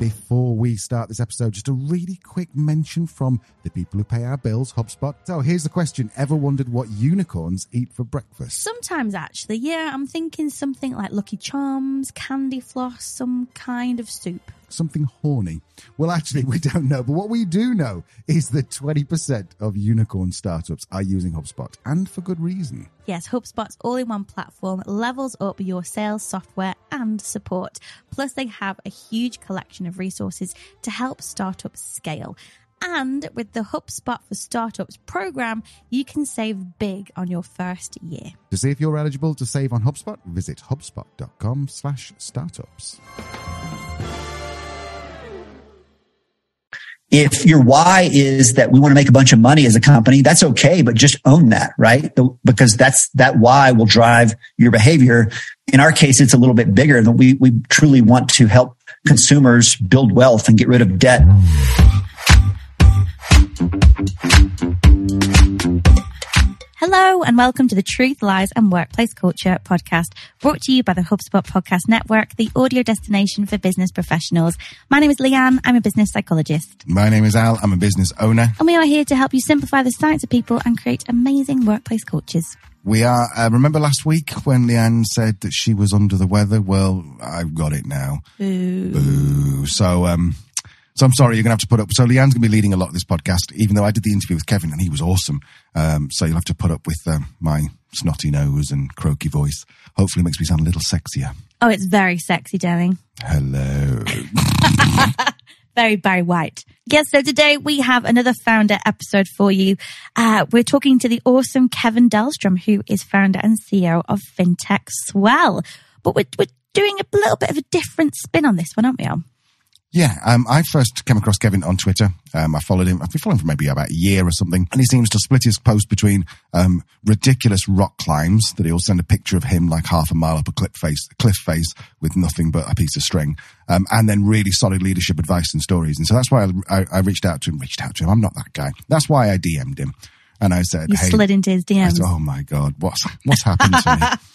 Before we start this episode, just a really quick mention from the people who pay our bills, HubSpot. So here's the question Ever wondered what unicorns eat for breakfast? Sometimes, actually, yeah, I'm thinking something like Lucky Charms, candy floss, some kind of soup. Something horny. Well, actually, we don't know. But what we do know is that 20% of unicorn startups are using HubSpot, and for good reason. Yes, HubSpot's all in one platform levels up your sales software and support. Plus, they have a huge collection of resources to help startups scale. And with the HubSpot for Startups program, you can save big on your first year. To see if you're eligible to save on HubSpot, visit hubspot.com if your why is that we want to make a bunch of money as a company, that's okay, but just own that, right? Because that's, that why will drive your behavior. In our case, it's a little bit bigger than we, we truly want to help consumers build wealth and get rid of debt. Hello and welcome to the Truth, Lies and Workplace Culture podcast brought to you by the HubSpot Podcast Network, the audio destination for business professionals. My name is Leanne. I'm a business psychologist. My name is Al. I'm a business owner. And we are here to help you simplify the science of people and create amazing workplace cultures. We are, uh, remember last week when Leanne said that she was under the weather? Well, I've got it now. Boo. Boo. So, um, so I'm sorry, you're going to have to put up. So Leanne's going to be leading a lot of this podcast, even though I did the interview with Kevin and he was awesome. Um, so you'll have to put up with um, my snotty nose and croaky voice. Hopefully, it makes me sound a little sexier. Oh, it's very sexy, darling. Hello. very Barry White. Yes, so today we have another founder episode for you. Uh, we're talking to the awesome Kevin Dahlstrom, who is founder and CEO of FinTech Swell. But we're, we're doing a little bit of a different spin on this one, aren't we, Al? Yeah, um, I first came across Kevin on Twitter. Um, I followed him. I've been following him for maybe about a year or something, and he seems to split his post between um, ridiculous rock climbs that he'll send a picture of him like half a mile up a cliff face, cliff face with nothing but a piece of string, um, and then really solid leadership advice and stories. And so that's why I, I, I, reached out to him. Reached out to him. I'm not that guy. That's why I DM'd him, and I said, "You hey, slid into his DMs." Said, oh my god, what's what's happened to me?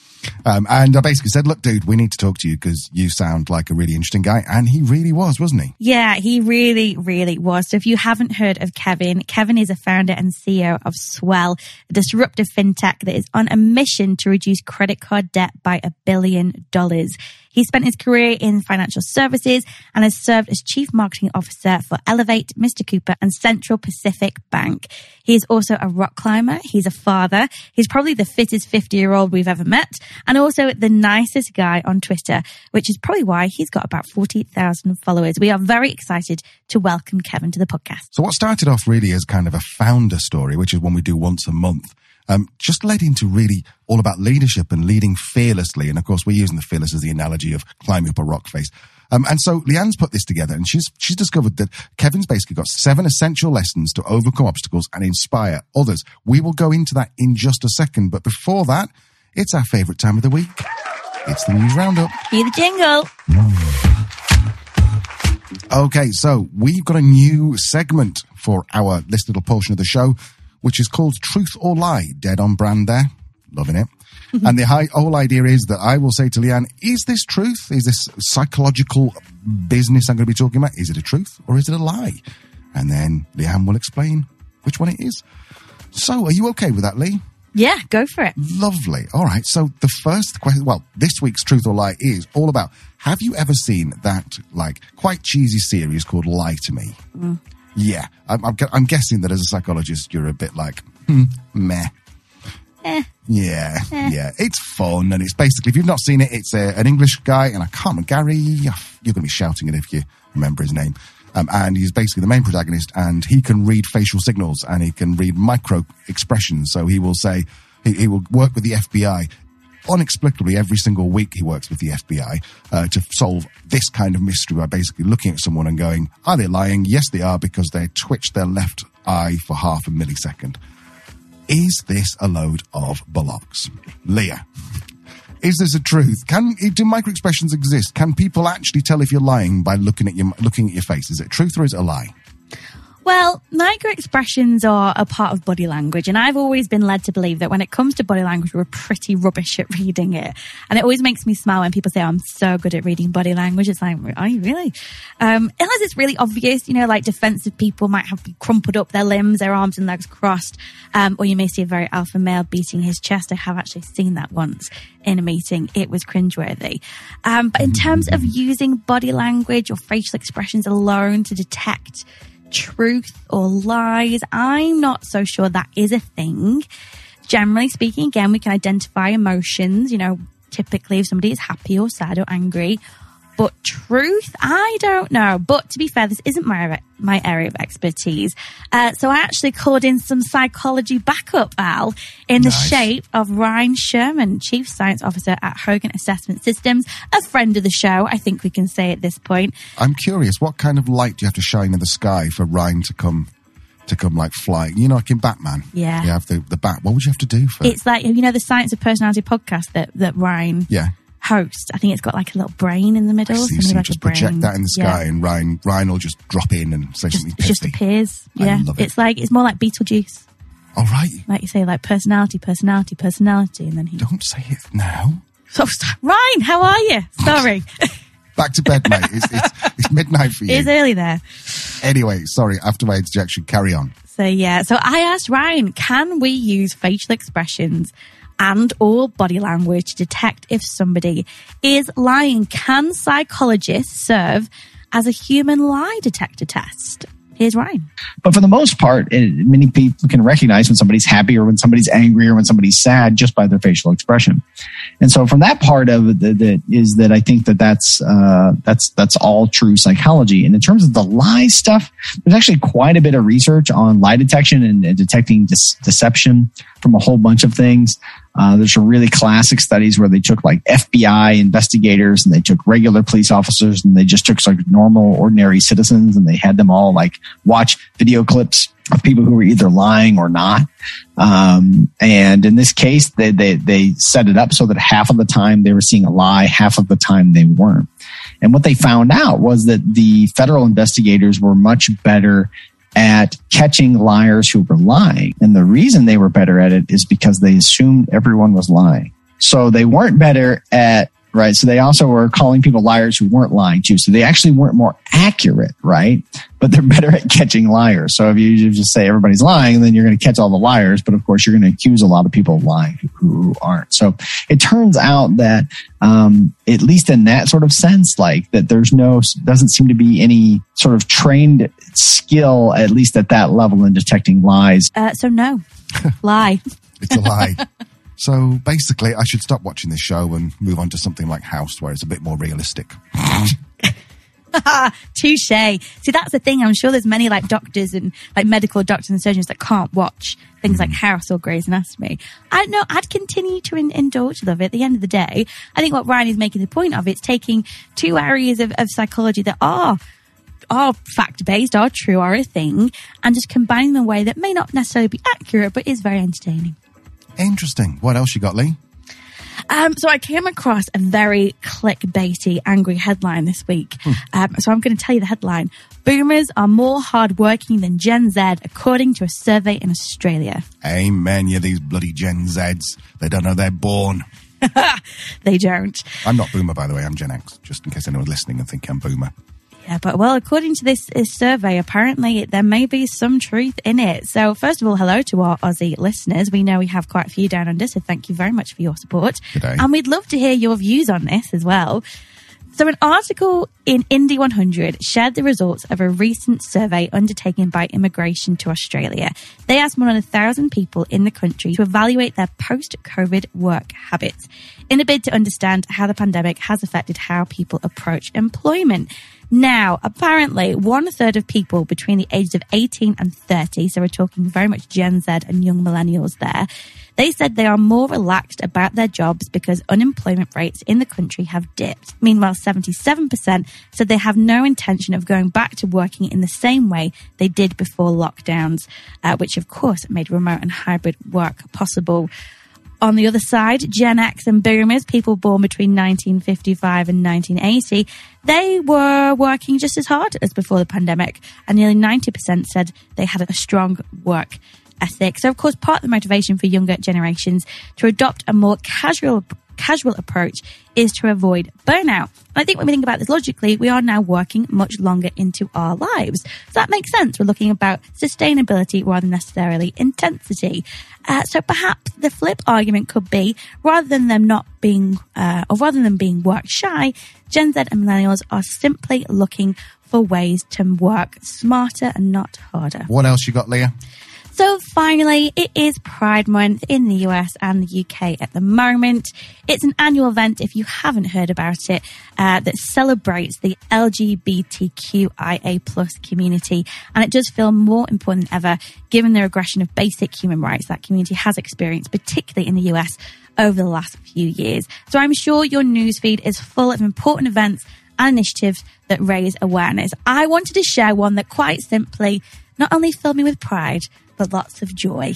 Um, and I basically said, look, dude, we need to talk to you because you sound like a really interesting guy. And he really was, wasn't he? Yeah, he really, really was. So if you haven't heard of Kevin, Kevin is a founder and CEO of Swell, a disruptive fintech that is on a mission to reduce credit card debt by a billion dollars. He spent his career in financial services and has served as chief marketing officer for Elevate, Mr. Cooper and Central Pacific Bank. He is also a rock climber. He's a father. He's probably the fittest 50 year old we've ever met and also the nicest guy on Twitter, which is probably why he's got about 40,000 followers. We are very excited to welcome Kevin to the podcast. So what started off really as kind of a founder story, which is one we do once a month um, just led into really all about leadership and leading fearlessly. And of course, we're using the fearless as the analogy of climbing up a rock face. Um, and so Leanne's put this together and she's, she's discovered that Kevin's basically got seven essential lessons to overcome obstacles and inspire others. We will go into that in just a second. But before that, it's our favorite time of the week. It's the news roundup. Hear the jingle. Okay, so we've got a new segment for our this little portion of the show which is called Truth or Lie, dead on brand there. Loving it. Mm-hmm. And the high, whole idea is that I will say to Leanne, is this truth? Is this psychological business I'm going to be talking about? Is it a truth or is it a lie? And then Leanne will explain which one it is. So are you okay with that, Lee? Yeah, go for it. Lovely. All right. So the first question, well, this week's truth or lie is all about, have you ever seen that like quite cheesy series called Lie to Me? Mm. Yeah, I'm, I'm, I'm, guessing that as a psychologist, you're a bit like, hmm, meh. Eh. Yeah, eh. yeah. It's fun, and it's basically, if you've not seen it, it's a, an English guy, and I can't remember, Gary, you're going to be shouting it if you remember his name. Um, and he's basically the main protagonist, and he can read facial signals, and he can read micro expressions. So he will say, he, he will work with the FBI inexplicably every single week he works with the FBI uh, to solve this kind of mystery by basically looking at someone and going, are they lying? Yes, they are because they twitched their left eye for half a millisecond. Is this a load of bollocks? Leah. Is this a truth? Can do micro expressions exist? Can people actually tell if you're lying by looking at your looking at your face? Is it truth or is it a lie? Well, micro expressions are a part of body language, and I've always been led to believe that when it comes to body language, we're pretty rubbish at reading it. And it always makes me smile when people say, oh, I'm so good at reading body language. It's like, are you really? Um, unless it's really obvious, you know, like defensive people might have crumpled up their limbs, their arms and legs crossed, um, or you may see a very alpha male beating his chest. I have actually seen that once in a meeting. It was cringeworthy. Um, but in terms of using body language or facial expressions alone to detect truth or lies. I'm not so sure that is a thing. Generally speaking, again, we can identify emotions, you know, typically if somebody is happy or sad or angry but truth, I don't know. But to be fair, this isn't my my area of expertise. Uh, so I actually called in some psychology backup, Al, in the Nice. shape of Ryne Sherman, Chief Science Officer at Hogan Assessment Systems, a friend of the show. I think we can say at this point. I'm curious, what kind of light do you have to shine in the sky for Ryne to come to come like flying? You know, like in Batman. Yeah. You have the, the bat. What would you have to do for It's like you know the Science of Personality podcast that that Ryne Yeah. Hosts. I think it's got like a little brain in the middle. So you something see, like just project that in the Yeah. sky and Ryne Ryne will just drop in and say Just, something just appears. Yeah, it. it's like it's more like Beetlejuice. All right. like you say, like personality, personality, personality, and then he. Don't say it now. So, Ryne, how are you? Sorry, Back to bed, mate. It's, it's, it's midnight for you. it's early there. Anyway, sorry, after my interjection, carry on. So yeah, so I asked Ryan, can we use facial expressions and or body language to detect if somebody is lying? Can psychologists serve as a human lie detector test? Here's Ryne. But for the most part, it, many people can recognize when somebody's happy or when somebody's angry or when somebody's sad just by their facial expression. And so from that part of that is that I think that that's, uh, that's, that's all true psychology. And in terms of the lie stuff, there's actually quite a bit of research on lie detection and, and detecting deception from a whole bunch of things. Uh, there's some really classic studies where they took like FBI investigators and they took regular police officers and they just took like normal, ordinary citizens and they had them all like watch video clips of people who were either lying or not. Um, and in this case, they, they, they set it up so that half of the time they were seeing a lie, half of the time they weren't. And what they found out was that the federal investigators were much better at catching liars who were lying. And the reason they were better at it is because they assumed everyone was lying. So they weren't better at, right? So they also were calling people liars who weren't lying too. So they actually weren't more accurate, right? But they're better at catching liars. So if you just say everybody's lying, then you're going to catch all the liars. But of course, you're going to accuse a lot of people of lying who aren't. So it turns out that, um, at least in that sort of sense, like that there's no, doesn't seem to be any sort of trained skill, at least at that level in detecting lies. Uh, so no, lie. It's a lie. so basically, I should stop watching this show and move on to something like House, where it's a bit more realistic. Touche. See, that's the thing. I'm sure there's many like doctors and like medical doctors and surgeons that can't watch things like hmm. House or Grey's Anatomy. I don't know. I'd continue to in- indulge them. At the end of the day, I think what Ryne is making the point of it's taking two areas of, of psychology that are are fact based, are true, are a thing, and just combining them in a way that may not necessarily be accurate, but is very entertaining. Interesting. What else you got, Lee? Um, so I came across a very clickbaity, angry headline this week. Um, so I'm going to tell you the headline: Boomers are more hardworking than Gen Z, according to a survey in Australia. Amen. Yeah, these bloody Gen Zs. They don't know they're born. They don't. I'm not boomer, by the way. I'm Gen X, just in case anyone's listening and think I'm boomer. Yeah, but well, according to this, this survey, apparently there may be some truth in it. So, first of all, hello to our Aussie listeners. We know we have quite a few down under, so thank you very much for your support. G'day. And we'd love to hear your views on this as well. So, an article in indy100 shared the results of a recent survey undertaken by Immigration to Australia. They asked more than a thousand people in the country to evaluate their post COVID work habits in a bid to understand how the pandemic has affected how people approach employment. Now, apparently, one third of people between the ages of 18 and 30, so we're talking very much Gen Z and young millennials there, they said they are more relaxed about their jobs because unemployment rates in the country have dipped. Meanwhile, 77% said they have no intention of going back to working in the same way they did before lockdowns, uh, which of course made remote and hybrid work possible. On the other side, Gen X and boomers, people born between 1955 and 1980, they were working just as hard as before the pandemic, and nearly 90% said they had a strong work ethic. So, of course, part of the motivation for younger generations to adopt a more casual casual approach is to avoid burnout. And I think when we think about this logically, we are now working much longer into our lives. So that makes sense. We're looking about sustainability rather than necessarily intensity. Uh, so perhaps the flip argument could be rather than them not being, uh, or rather than being work shy, Gen Z and millennials are simply looking for ways to work smarter and not harder. What else you got, Leah? So finally, it is Pride Month in the US and the UK at the moment. It's an annual event, if you haven't heard about it, uh, that celebrates the LGBTQIA plus community. And it does feel more important than ever, given the regression of basic human rights that community has experienced, particularly in the US over the last few years. So I'm sure your newsfeed is full of important events and initiatives that raise awareness. I wanted to share one that quite simply not only filled me with pride, but lots of joy.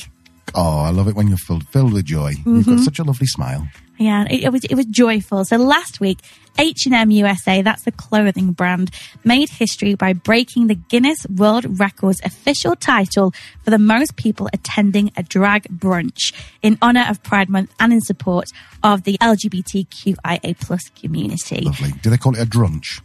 Oh, I love it when you're filled, filled with joy. Mm-hmm. You've got such a lovely smile. Yeah, it, it, was it was joyful. So last week, H&M USA, that's the clothing brand, made history by breaking the Guinness World Records official title for the most people attending a drag brunch in honor of Pride Month and in support of the LGBTQIA plus community. Lovely. Do they call it a drunch?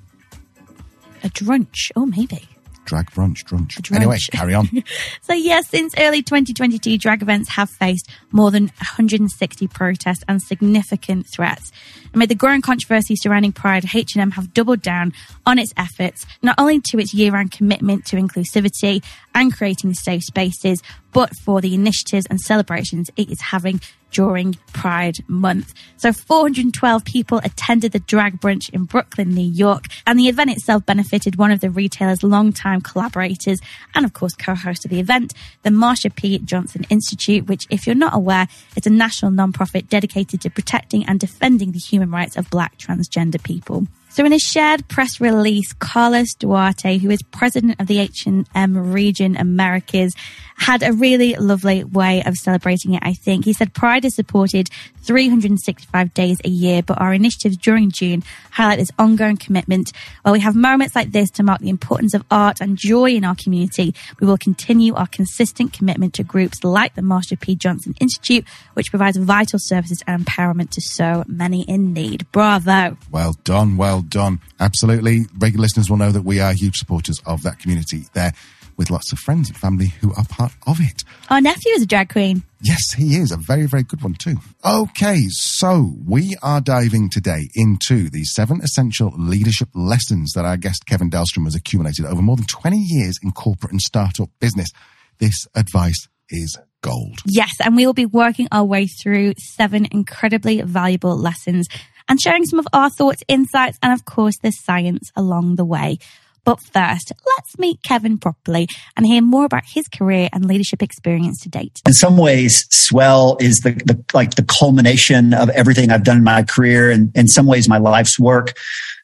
A drunch? Oh, maybe drag brunch, drunch. drunch. Anyway, carry on. so yes, yeah, since early 2022, drag events have faced more than 160 protests and significant threats. Amid the growing controversy surrounding Pride, H&M have doubled down on its efforts, not only to its year-round commitment to inclusivity and creating safe spaces, but for the initiatives and celebrations it is having during Pride Month. So 412 people attended the drag brunch in Brooklyn, New York, and the event itself benefited one of the retailer's longtime collaborators and, of course, co-host of the event, the Marsha P. Johnson Institute, which, if you're not aware, is a national nonprofit dedicated to protecting and defending the human rights of black transgender people. So in a shared press release, Carlos Duarte, who is president of the H&M region Americas, had a really lovely way of celebrating it, I think. He said Pride is supported 365 days a year, but our initiatives during June highlight this ongoing commitment. While we have moments like this to mark the importance of art and joy in our community, we will continue our consistent commitment to groups like the Marsha P. Johnson Institute, which provides vital services and empowerment to so many in need. Bravo. Well done. Well done. Absolutely. Regular listeners will know that we are huge supporters of that community there with lots of friends and family who are part of it. Our nephew is a drag queen. Yes, he is. A very, very good one, too. Okay, so we are diving today into the seven essential leadership lessons that our guest Kevin Dahlstrom has accumulated over more than 20 years in corporate and startup business. This advice is gold. Yes, and we will be working our way through seven incredibly valuable lessons and sharing some of our thoughts, insights, and of course, the science along the way. But first, let's meet Kevin properly and hear more about his career and leadership experience to date. In some ways, Swell is the, the like the culmination of everything I've done in my career and in some ways my life's work.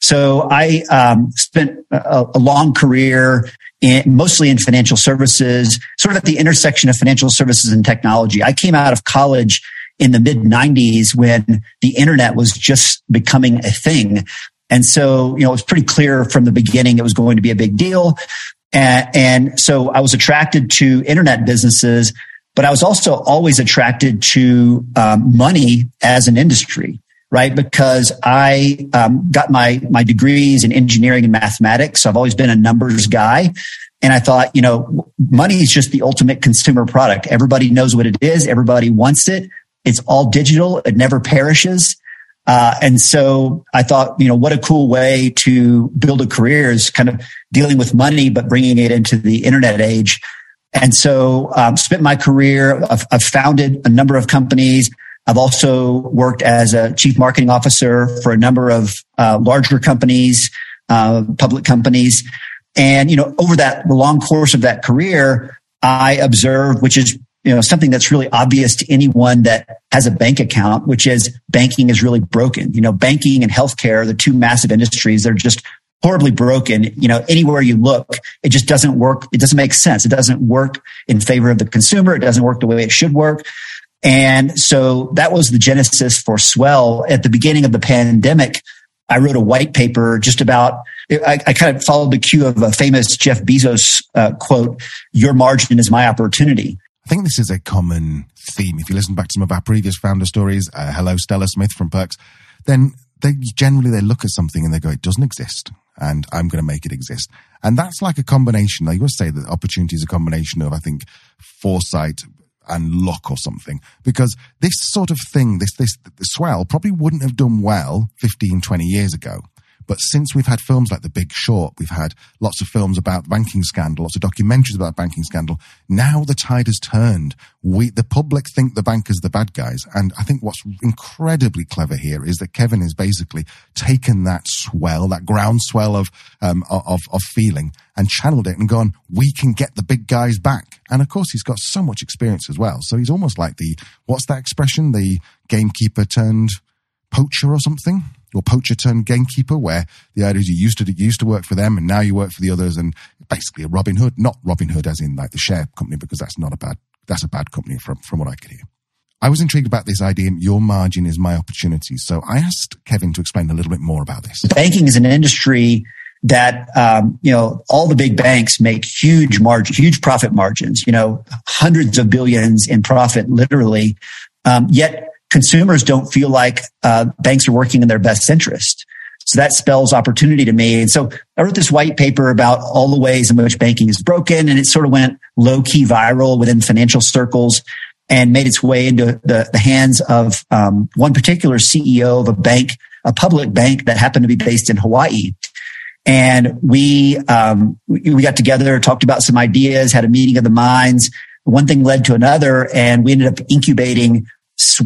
So I um, spent a, a long career in, mostly in financial services, sort of at the intersection of financial services and technology. I came out of college in the mid 90s when the internet was just becoming a thing. And so, you know, it was pretty clear from the beginning it was going to be a big deal. And, and so I was attracted to internet businesses, but I was also always attracted to um, money as an industry right? Because I um, got my my degrees in engineering and mathematics. So I've always been a numbers guy. And I thought, you know, money is just the ultimate consumer product. Everybody knows what it is. Everybody wants it. It's all digital. It never perishes. Uh, and so I thought, you know, what a cool way to build a career is kind of dealing with money, but bringing it into the internet age. And so, um, spent my career. I've, I've, founded a number of companies. I've also worked as a chief marketing officer for a number of uh, larger companies, uh, public companies. And, you know, over that long course of that career, I observed, which is you know, something that's really obvious to anyone that has a bank account, which is banking is really broken. You know, banking and healthcare, the two massive industries, they're just horribly broken. You know, anywhere you look, it just doesn't work. It doesn't make sense. It doesn't work in favor of the consumer. It doesn't work the way it should work. And so that was the genesis for Swell. At the beginning of the pandemic, I wrote a white paper just about, I, I kind of followed the cue of a famous Jeff Bezos uh, quote, your margin is my opportunity. I think this is a common theme. If you listen back to some of our previous founder stories, uh, hello, Stella Smith from Perks, then they generally they look at something and they go, it doesn't exist and I'm going to make it exist. And that's like a combination. I always say that opportunity is a combination of, I think, foresight and luck or something. Because this sort of thing, this, this, this swell probably wouldn't have done well 15, 20 years ago. But since we've had films like The Big Short, we've had lots of films about banking scandal, lots of documentaries about banking scandal. Now the tide has turned. We, the public think the bankers are the bad guys. And I think what's incredibly clever here is that Kevin has basically taken that swell, that groundswell of, um, of, of feeling and channeled it and gone, we can get the big guys back. And of course, he's got so much experience as well. So he's almost like the, what's that expression? The gamekeeper turned poacher or something? Or poacher turned gamekeeper, where the idea is you used to used to work for them and now you work for the others, and basically a Robin Hood, not Robin Hood as in like the share company, because that's not a bad that's a bad company from from what I could hear. I was intrigued about this idea. Your margin is my opportunity. So I asked Kevin to explain a little bit more about this. Banking is an industry that um, you know all the big banks make huge margin, huge profit margins. You know, hundreds of billions in profit, literally. Um, yet consumers don't feel like uh, banks are working in their best interest. So that spells opportunity to me. And so I wrote this white paper about all the ways in which banking is broken, and it sort of went low key viral within financial circles and made its way into the, the hands of um, one particular CEO of a bank, a public bank that happened to be based in Hawaii. And we um, we got together, talked about some ideas, had a meeting of the minds. One thing led to another, and we ended up incubating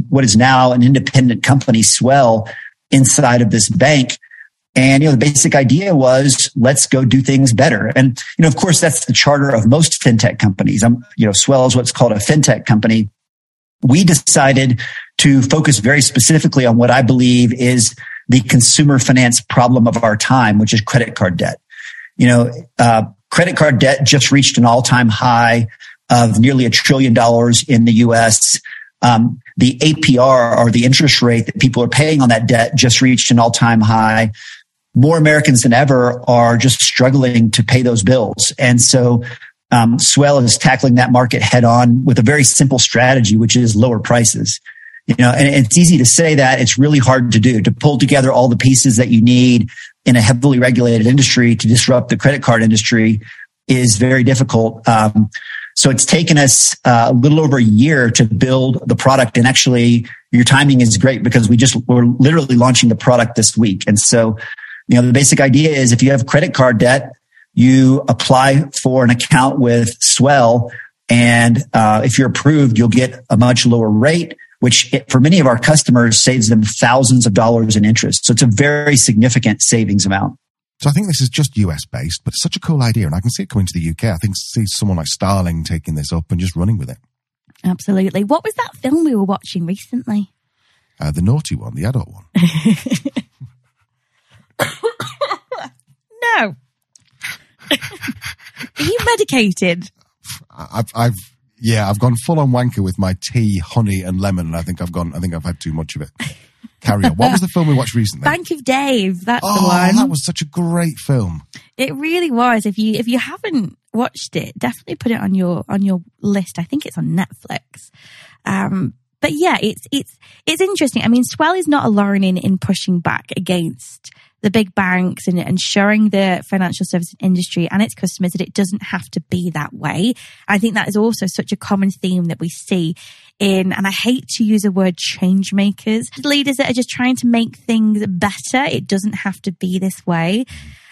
what is now an independent company, Swell, inside of this bank. And, you know, the basic idea was let's go do things better. And, you know, of course, that's the charter of most fintech companies. I'm, you know, Swell is what's called a fintech company. We decided to focus very specifically on what I believe is the consumer finance problem of our time, which is credit card debt. You know, uh, credit card debt just reached an all time high of nearly a trillion dollars in the US. Um, the APR or the interest rate that people are paying on that debt just reached an all time high. More Americans than ever are just struggling to pay those bills. And so, um, Swell is tackling that market head on with a very simple strategy, which is lower prices. You know, and it's easy to say that it's really hard to do to pull together all the pieces that you need in a heavily regulated industry to disrupt the credit card industry is very difficult. Um, so it's taken us uh, a little over a year to build the product. And actually, your timing is great because we just we're literally launching the product this week. And so, you know, the basic idea is if you have credit card debt, you apply for an account with Swell, and uh, if you're approved, you'll get a much lower rate. Which for many of our customers saves them thousands of dollars in interest. So it's a very significant savings amount. So I think this is just US based, but it's such a cool idea. And I can see it coming to the UK. I think see someone like Starling taking this up and just running with it. Absolutely. What was that film we were watching recently? Uh, the naughty one, the adult one. no. Are you medicated? I've, I've, yeah, I've gone full on wanker with my tea, honey, and lemon, and I think I've gone. I think I've had too much of it. Carry on. What was the film we watched recently? Bank of Dave. That's oh, the one. that was such a great film. It really was. If you if you haven't watched it, definitely put it on your on your list. I think it's on Netflix. Um, but yeah, it's it's it's interesting. I mean, Swell is not alone in in pushing back against the big banks and, showing the financial services industry and its customers that it doesn't have to be that way. I think that is also such a common theme that we see in, and I hate to use the word change makers, leaders that are just trying to make things better. It doesn't have to be this way.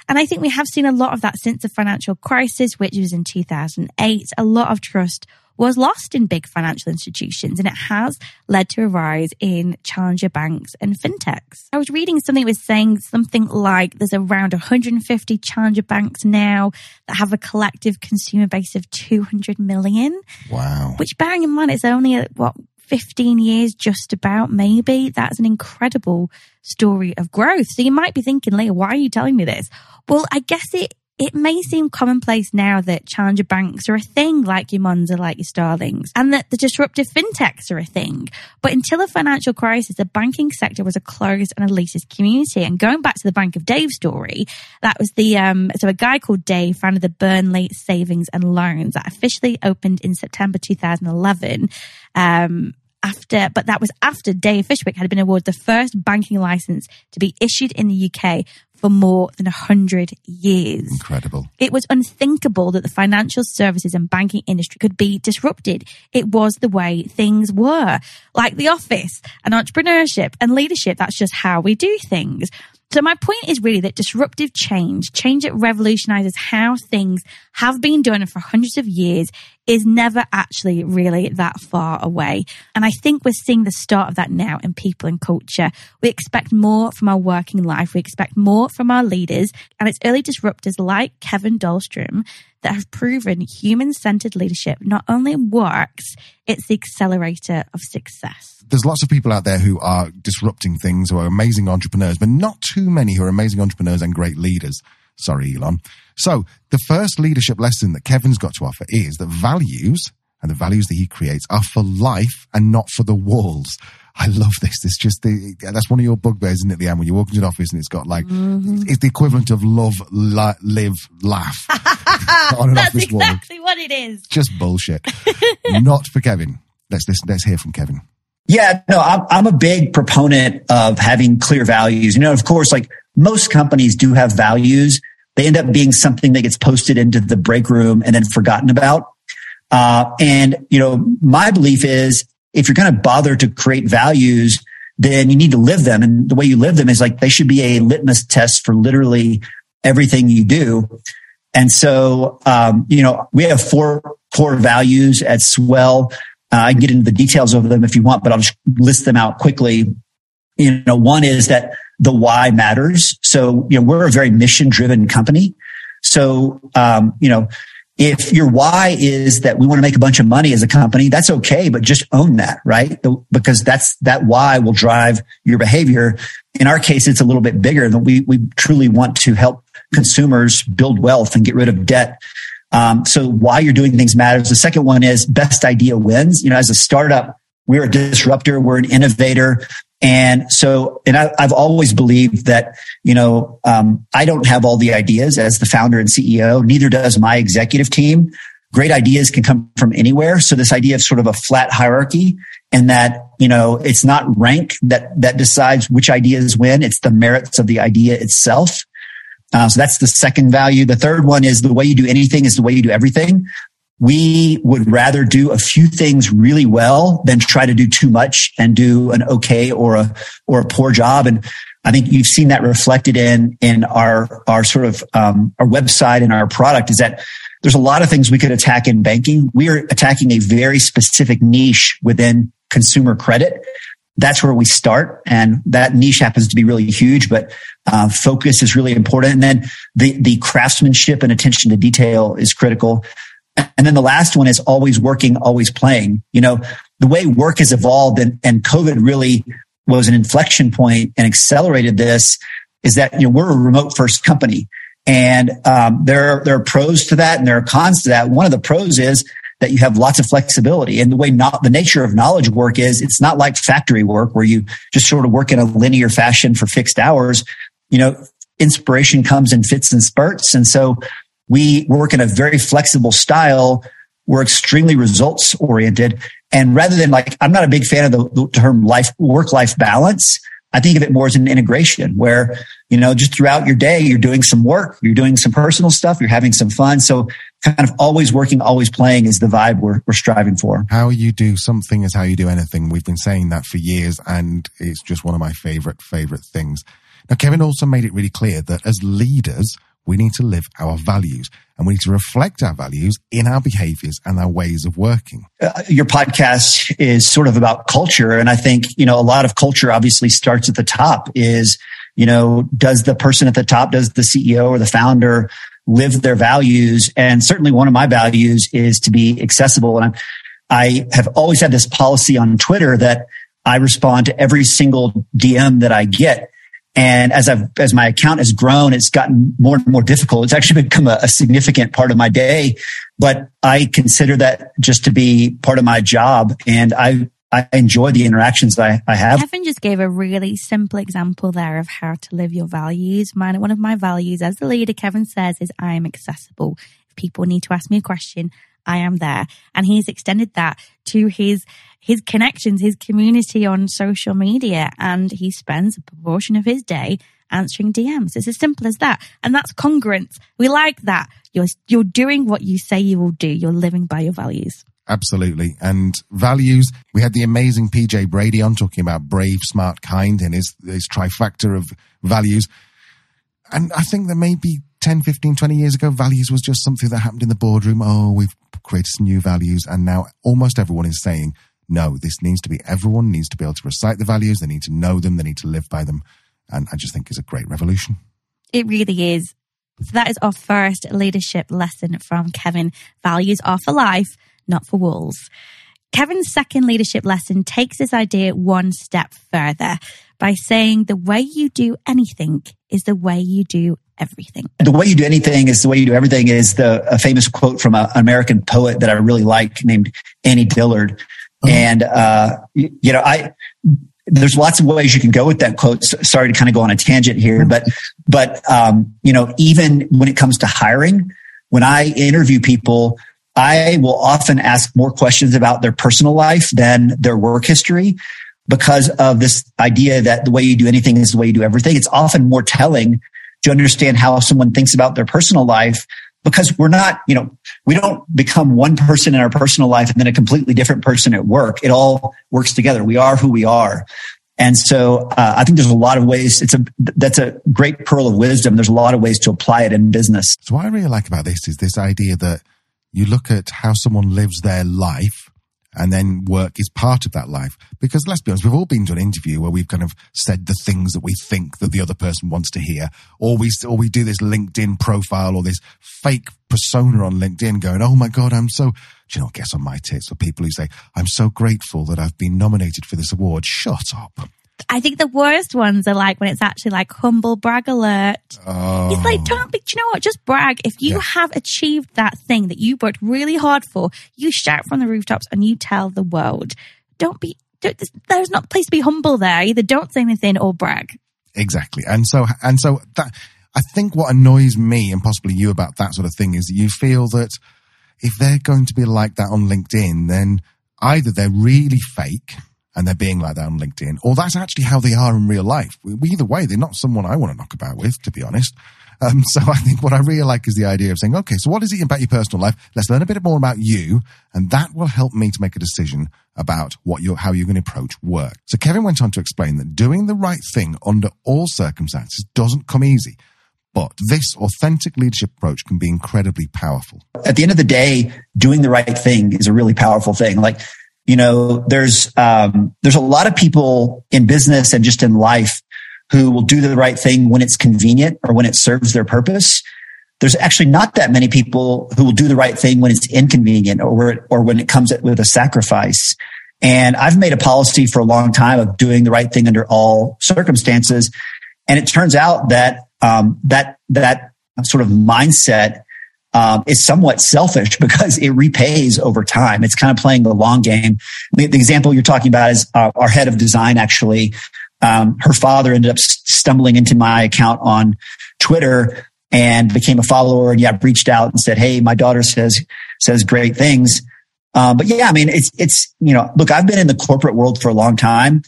And I think we have seen a lot of that since the financial crisis, which was in 2008. A lot of trust was lost in big financial institutions and it has led to a rise in challenger banks and fintechs. I was reading something that was saying something like there's around 150 challenger banks now that have a collective consumer base of 200 million. Wow. Which bearing in mind it's only what 15 years just about maybe that's an incredible story of growth. So you might be thinking, Leah, why are you telling me this? Well, I guess it it may seem commonplace now that challenger banks are a thing like your Monzo, like your Starlings, and that the disruptive fintechs are a thing. But until the financial crisis, the banking sector was a closed and elitist community. And going back to the Bank of Dave story, that was the, um, so a guy called Dave founded the Burnley Savings and Loans that officially opened in September 2011. Um, after, but that was after Dave Fishwick had been awarded the first banking license to be issued in the UK for more than 100 years. Incredible. It was unthinkable that the financial services and banking industry could be disrupted. It was the way things were. Like the office and entrepreneurship and leadership, that's just how we do things. So my point is really that disruptive change, change that revolutionizes how things have been done for hundreds of years is never actually really that far away. And I think we're seeing the start of that now in people and culture. We expect more from our working life. We expect more from our leaders and it's early disruptors like Kevin Dahlstrom that have proven human centered leadership not only works, it's the accelerator of success. There's lots of people out there who are disrupting things, who are amazing entrepreneurs, but not too many who are amazing entrepreneurs and great leaders. Sorry, Elon. So the first leadership lesson that Kevin's got to offer is that values and the values that he creates are for life and not for the walls. I love this. It's just the, that's one of your bugbears, isn't it, Leanne? When you walk into an office and it's got like, mm-hmm. it's the equivalent of love, live, laugh that's exactly wall. what it is. Just bullshit. not for Kevin. Let's listen, let's hear from Kevin. Yeah, no, I'm, I'm a big proponent of having clear values. You know, of course, like most companies do have values. They end up being something that gets posted into the break room and then forgotten about. Uh, and, you know, my belief is if you're going to bother to create values, then you need to live them. And the way you live them is like they should be a litmus test for literally everything you do. And so, um, you know, we have four core values at Swell. Uh, I can get into the details of them if you want, but I'll just list them out quickly. You know, one is that the why matters. So, you know, we're a very mission driven company. So, um, you know, if your why is that we want to make a bunch of money as a company, that's okay, but just own that, right? Because that's, that why will drive your behavior. In our case, it's a little bit bigger than we, we truly want to help consumers build wealth and get rid of debt. Um, so why you're doing things matters. The second one is best idea wins. You know, as a startup, we're a disruptor. We're an innovator. And so, and I, have always believed that, you know, um, I don't have all the ideas as the founder and CEO. Neither does my executive team. Great ideas can come from anywhere. So this idea of sort of a flat hierarchy and that, you know, it's not rank that, that decides which ideas win. It's the merits of the idea itself. Uh, so that's the second value. The third one is the way you do anything is the way you do everything we would rather do a few things really well than try to do too much and do an okay or a or a poor job and I think you've seen that reflected in in our our sort of um, our website and our product is that there's a lot of things we could attack in banking. We are attacking a very specific niche within consumer credit. That's where we start, and that niche happens to be really huge. But uh, focus is really important, and then the the craftsmanship and attention to detail is critical. And then the last one is always working, always playing. You know, the way work has evolved and, and COVID really was an inflection point and accelerated this is that, you know, we're a remote first company and, um, there, there are pros to that and there are cons to that. One of the pros is that you have lots of flexibility and the way not the nature of knowledge work is it's not like factory work where you just sort of work in a linear fashion for fixed hours. You know, inspiration comes in fits and spurts. And so we work in a very flexible style. We're extremely results oriented. And rather than like, I'm not a big fan of the, the term life, work life balance. I think of it more as an integration where, you know, just throughout your day, you're doing some work, you're doing some personal stuff, you're having some fun. So kind of always working, always playing is the vibe we're, we're striving for. How you do something is how you do anything. We've been saying that for years and it's just one of my favorite, favorite things. Now, Kevin also made it really clear that as leaders, we need to live our values and we need to reflect our values in our behaviors and our ways of working. Uh, your podcast is sort of about culture. And I think, you know, a lot of culture obviously starts at the top is, you know, does the person at the top, does the CEO or the founder live their values? And certainly one of my values is to be accessible. And I, I have always had this policy on Twitter that I respond to every single DM that I get And as I've, as my account has grown, it's gotten more and more difficult. It's actually become a, a, significant part of my day, but I consider that just to be part of my job. And I, I enjoy the interactions I, I have. Kevin just gave a really simple example there of how to live your values. Mine, one of my values as the leader, Kevin says, is I am accessible. If people need to ask me a question, I am there. And he's extended that to his his connections, his community on social media, and he spends a proportion of his day answering DMs. It's as simple as that. And that's congruence. We like that. You're, you're doing what you say you will do. You're living by your values. Absolutely. And values, we had the amazing PJ Brady on talking about brave, smart, kind and his, his trifecta of values. And I think that maybe 10, 15, 20 years ago, values was just something that happened in the boardroom. Oh, we've created some new values. And now almost everyone is saying, no, this needs to be everyone needs to be able to recite the values. They need to know them. They need to live by them. And I just think is a great revolution. It really is. So that is our first leadership lesson from Kevin. Values are for life, not for walls. Kevin's second leadership lesson takes this idea one step further by saying the way you do anything is the way you do everything. The way you do anything is the way you do everything is the a famous quote from a, an American poet that I really like named Annie Dillard. And, uh, you know, I, there's lots of ways you can go with that quote. Sorry to kind of go on a tangent here, but, but, um, you know, even when it comes to hiring, when I interview people, I will often ask more questions about their personal life than their work history because of this idea that the way you do anything is the way you do everything. It's often more telling to understand how someone thinks about their personal life because we're not, you know, we don't become one person in our personal life and then a completely different person at work. It all works together. We are who we are. And so uh, I think there's a lot of ways. It's a that's a great pearl of wisdom. There's a lot of ways to apply it in business. So what I really like about this is this idea that you look at how someone lives their life and then work is part of that life. Because let's be honest, we've all been to an interview where we've kind of said the things that we think that the other person wants to hear, or we or we do this LinkedIn profile or this fake persona on LinkedIn, going, "Oh my god, I'm so." Do you know, guess on my tits for people who say, "I'm so grateful that I've been nominated for this award." Shut up. I think the worst ones are like when it's actually like humble brag alert. Oh. It's like, oh. don't be, do you know what? Just brag. If you yeah. have achieved that thing that you worked really hard for, you shout from the rooftops and you tell the world. Don't be, don't, there's not a place to be humble there. Either don't say anything or brag. Exactly. And so, and so that, I think what annoys me and possibly you about that sort of thing is that you feel that if they're going to be like that on LinkedIn, then either they're really fake and they're being like that on LinkedIn, or that's actually how they are in real life. Either way, they're not someone I want to knock about with, to be honest. Um, so I think what I really like is the idea of saying, okay, so what is it about your personal life? Let's learn a bit more about you, and that will help me to make a decision about what you're, how you're going to approach work. So Kevin went on to explain that doing the right thing under all circumstances doesn't come easy. But this authentic leadership approach can be incredibly powerful. At the end of the day, doing the right thing is a really powerful thing. Like you know, there's, um, there's a lot of people in business and just in life who will do the right thing when it's convenient or when it serves their purpose. There's actually not that many people who will do the right thing when it's inconvenient or, or when it comes with a sacrifice. And I've made a policy for a long time of doing the right thing under all circumstances. And it turns out that, um, that, that sort of mindset um, is somewhat selfish because it repays over time. It's kind of playing the long game. The, the example you're talking about is uh, our head of design. Actually, um, her father ended up stumbling into my account on Twitter and became a follower. And yeah, reached out and said, "Hey, my daughter says says great things." Um, but yeah, I mean, it's it's you know, look, I've been in the corporate world for a long time.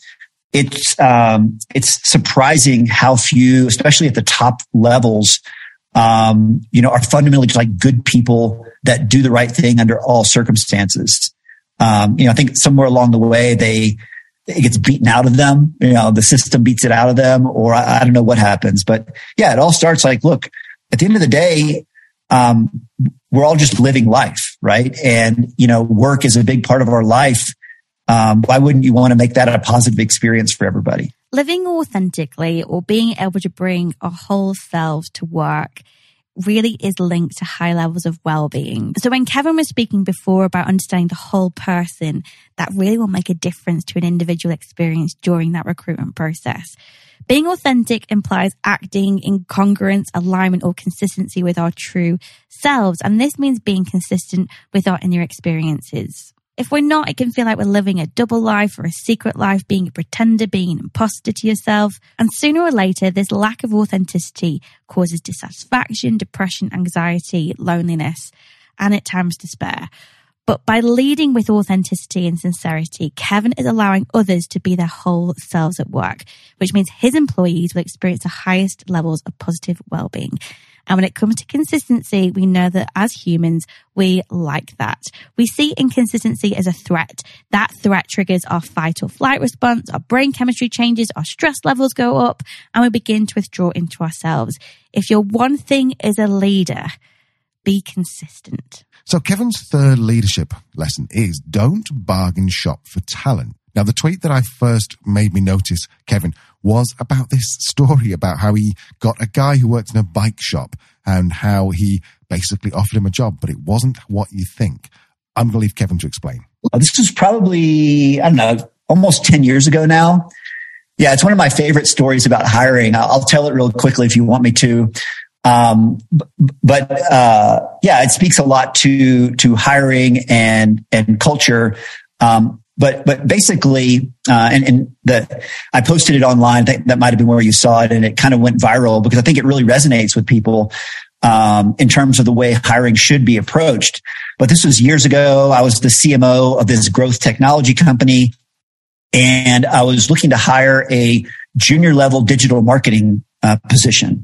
It's um, it's surprising how few, especially at the top levels, um, you know, are fundamentally just like good people that do the right thing under all circumstances. Um, you know, I think somewhere along the way they, it gets beaten out of them. You know, the system beats it out of them, or I, I don't know what happens. But yeah, it all starts like, look, at the end of the day, um, we're all just living life, right? And you know, work is a big part of our life. Um, why wouldn't you want to make that a positive experience for everybody? Living authentically or being able to bring our whole selves to work really is linked to high levels of well-being. So when Kevin was speaking before about understanding the whole person, that really will make a difference to an individual experience during that recruitment process. Being authentic implies acting in congruence, alignment, or consistency with our true selves. And this means being consistent with our inner experiences. If we're not, it can feel like we're living a double life or a secret life, being a pretender, being an imposter to yourself. And sooner or later, this lack of authenticity causes dissatisfaction, depression, anxiety, loneliness, and at times despair. But by leading with authenticity and sincerity, Kevin is allowing others to be their whole selves at work, which means his employees will experience the highest levels of positive well-being. And when it comes to consistency, we know that as humans, we like that. We see inconsistency as a threat. That threat triggers our fight or flight response, our brain chemistry changes, our stress levels go up, and we begin to withdraw into ourselves. If your one thing is a leader, be consistent. So Kevin's third leadership lesson is don't bargain shop for talent. Now, the tweet that I first made me notice, Kevin, was about this story about how he got a guy who worked in a bike shop and how he basically offered him a job, but it wasn't what you think. I'm going to leave Kevin to explain. This was probably, I don't know, almost 10 years ago now. Yeah, it's one of my favorite stories about hiring. I'll, tell it real quickly if you want me to. Um, but uh, yeah, it speaks a lot to to hiring and and culture. Um, but but basically, uh, and, and the I posted it online. That, that might have been where you saw it, and it kind of went viral because I think it really resonates with people um, in terms of the way hiring should be approached. But this was years ago. I was the CMO of this growth technology company, and I was looking to hire a junior level digital marketing uh, position.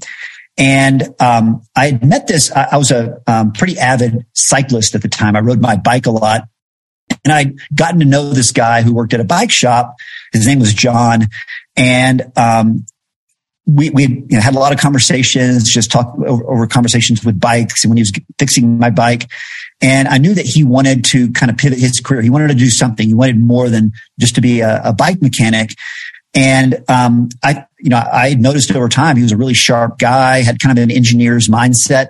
And um, I had met this. I, I was a um, pretty avid cyclist at the time. I rode my bike a lot, and I'd gotten to know this guy who worked at a bike shop. His name was John, and um, we we you know, had a lot of conversations, just talk over, over, conversations with bikes, and when he was fixing my bike. And I knew that he wanted to kind of pivot his career. He wanted to do something. He wanted more than just to be a, a bike mechanic. And um, I, you know, I noticed over time he was a really sharp guy, had kind of an engineer's mindset.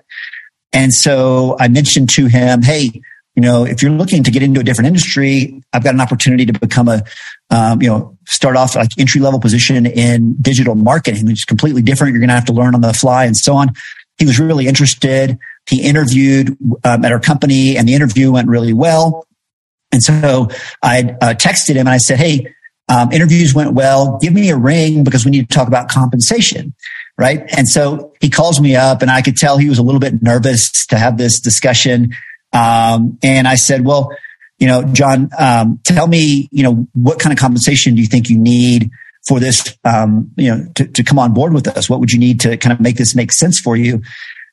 And so I mentioned to him, "Hey, you know, if you're looking to get into a different industry, I've got an opportunity to become a, um, you know, start off like entry level position in digital marketing, which is completely different. You're going to have to learn on the fly and so on." He was really interested. He interviewed um, at our company, and the interview went really well. And so I uh, texted him and I said, "Hey." Um, interviews went well. Give me a ring because we need to talk about compensation. Right. And so he calls me up and I could tell he was a little bit nervous to have this discussion. Um, and I said, well, you know, John, um, tell me, you know, what kind of compensation do you think you need for this, um, you know, to, to come on board with us? What would you need to kind of make this make sense for you?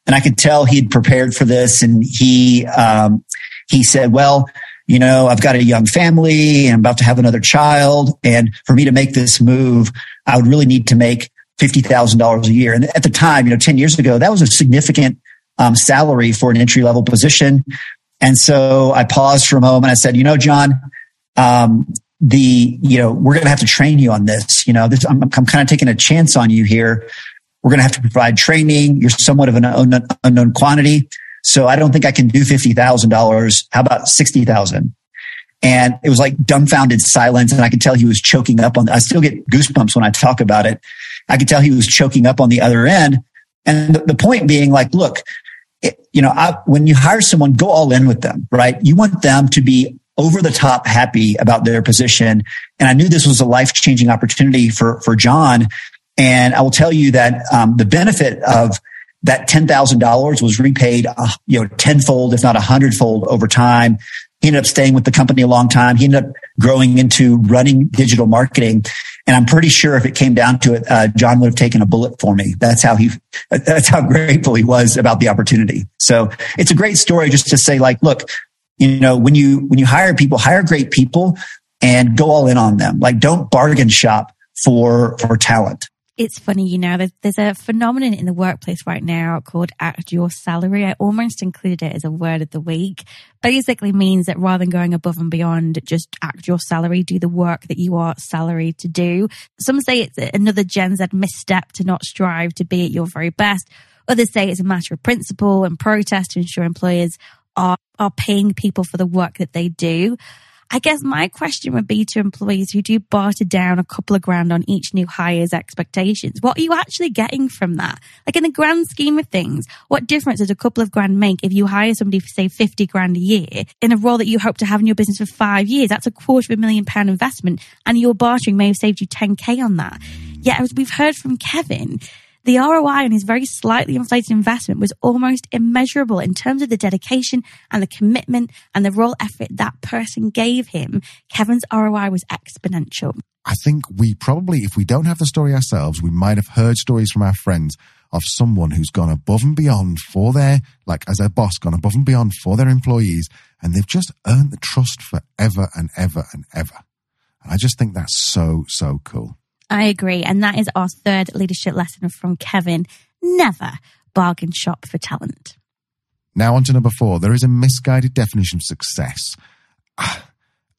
And I could tell he'd prepared for this and he, um, he said, well, you know, I've got a young family and I'm about to have another child. And for me to make this move, I would really need to make $50,000 a year. And at the time, you know, 10 years ago, that was a significant um, salary for an entry level position. And so I paused for a moment. I said, you know, John, um, the, you know, we're going to have to train you on this. You know, this, I'm, I'm kind of taking a chance on you here. We're going to have to provide training. You're somewhat of an unknown, unknown quantity. So I don't think I can do $50,000. How about 60,000? And it was like dumbfounded silence. And I could tell he was choking up on, I still get goosebumps when I talk about it. I could tell he was choking up on the other end. And the, the point being like, look, you know, I, when you hire someone, go all in with them, right? You want them to be over the top happy about their position. And I knew this was a life changing opportunity for, for John. And I will tell you that, um, the benefit of that $10,000 was repaid, uh, you know, tenfold, if not a hundredfold over time. He ended up staying with the company a long time. He ended up growing into running digital marketing. And I'm pretty sure if it came down to it, uh, John would have taken a bullet for me. That's how he, that's how grateful he was about the opportunity. So it's a great story just to say like, look, you know, when you, when you hire people, hire great people and go all in on them. Like don't bargain shop for, for talent it's funny, you know, there's, there's a phenomenon in the workplace right now called act your salary. I almost included it as a word of the week. Basically means that rather than going above and beyond, just act your salary, do the work that you are salaried to do. Some say it's another Gen Z misstep to not strive to be at your very best. Others say it's a matter of principle and protest to ensure employers are, are paying people for the work that they do. I guess my question would be to employees who do barter down a couple of grand on each new hire's expectations. What are you actually getting from that? Like in the grand scheme of things, what difference does a couple of grand make if you hire somebody for say 50 grand a year in a role that you hope to have in your business for five years? That's a quarter of a million pound investment and your bartering may have saved you 10k on that. Yet as we've heard from Kevin, the ROI on his very slightly inflated investment was almost immeasurable in terms of the dedication and the commitment and the raw effort that person gave him. Kevin's ROI was exponential. I think we probably, if we don't have the story ourselves, we might have heard stories from our friends of someone who's gone above and beyond for their, like as their boss, gone above and beyond for their employees, and they've just earned the trust forever and ever and ever. And I just think that's so, so cool. I agree. And that is our third leadership lesson from Kevin. Never bargain shop for talent. Now on to number four. There is a misguided definition of success. Ah,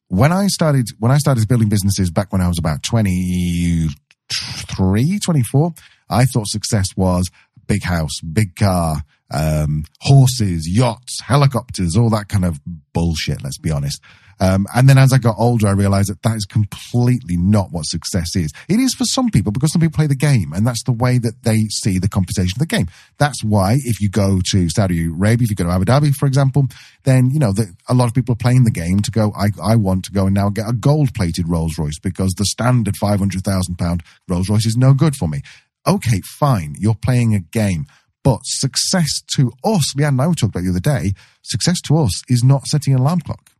when I started, when I started building businesses back when I was about 23, 24, I thought success was big house, big car, um, horses, yachts, helicopters, all that kind of bullshit. Let's be honest. Um, and then as I got older, I realized that that is completely not what success is. It is for some people because some people play the game and that's the way that they see the compensation of the game. That's why if you go to Saudi Arabia, if you go to Abu Dhabi, for example, then, you know, the, a lot of people are playing the game to go, I, I want to go and now get a gold plated Rolls Royce because the standard 500,000 pound Rolls Royce is no good for me. Okay, fine. You're playing a game. But success to us, Leanne and I were talking about the other day, success to us is not setting an alarm clock.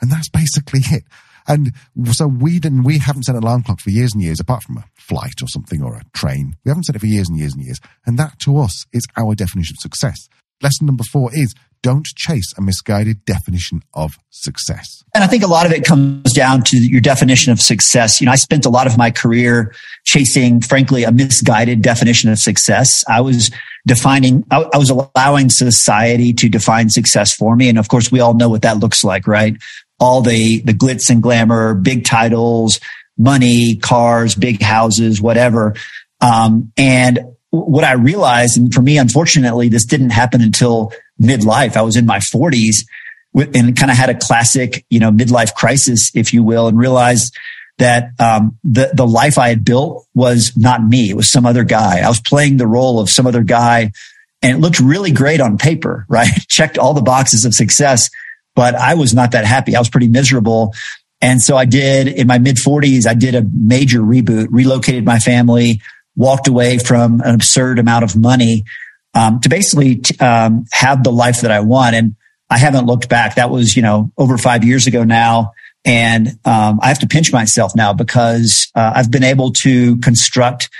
And that's basically it. And so we didn't, we haven't set an alarm clock for years and years, apart from a flight or something or a train. We haven't set it for years and years and years. And that to us is our definition of success. Lesson number four is don't chase a misguided definition of success. And I think a lot of it comes down to your definition of success. You know, I spent a lot of my career chasing, frankly, a misguided definition of success. I was defining, I, was allowing society to define success for me. And of course, we all know what that looks like, right? all the, the glitz and glamour, big titles, money, cars, big houses, whatever. Um, and what I realized, and for me, unfortunately, this didn't happen until midlife. I was in my forties and kind of had a classic, you know, midlife crisis, if you will, and realized that um, the the life I had built was not me; it was some other guy. I was playing the role of some other guy, and it looked really great on paper, right? Checked all the boxes of success, but I was not that happy. I was pretty miserable. And so I did in my mid 40s, I did a major reboot, relocated my family, walked away from an absurd amount of money um, to basically t- um, have the life that I want. And I haven't looked back. That was, you know, over five years ago now. And um, I have to pinch myself now because uh, I've been able to construct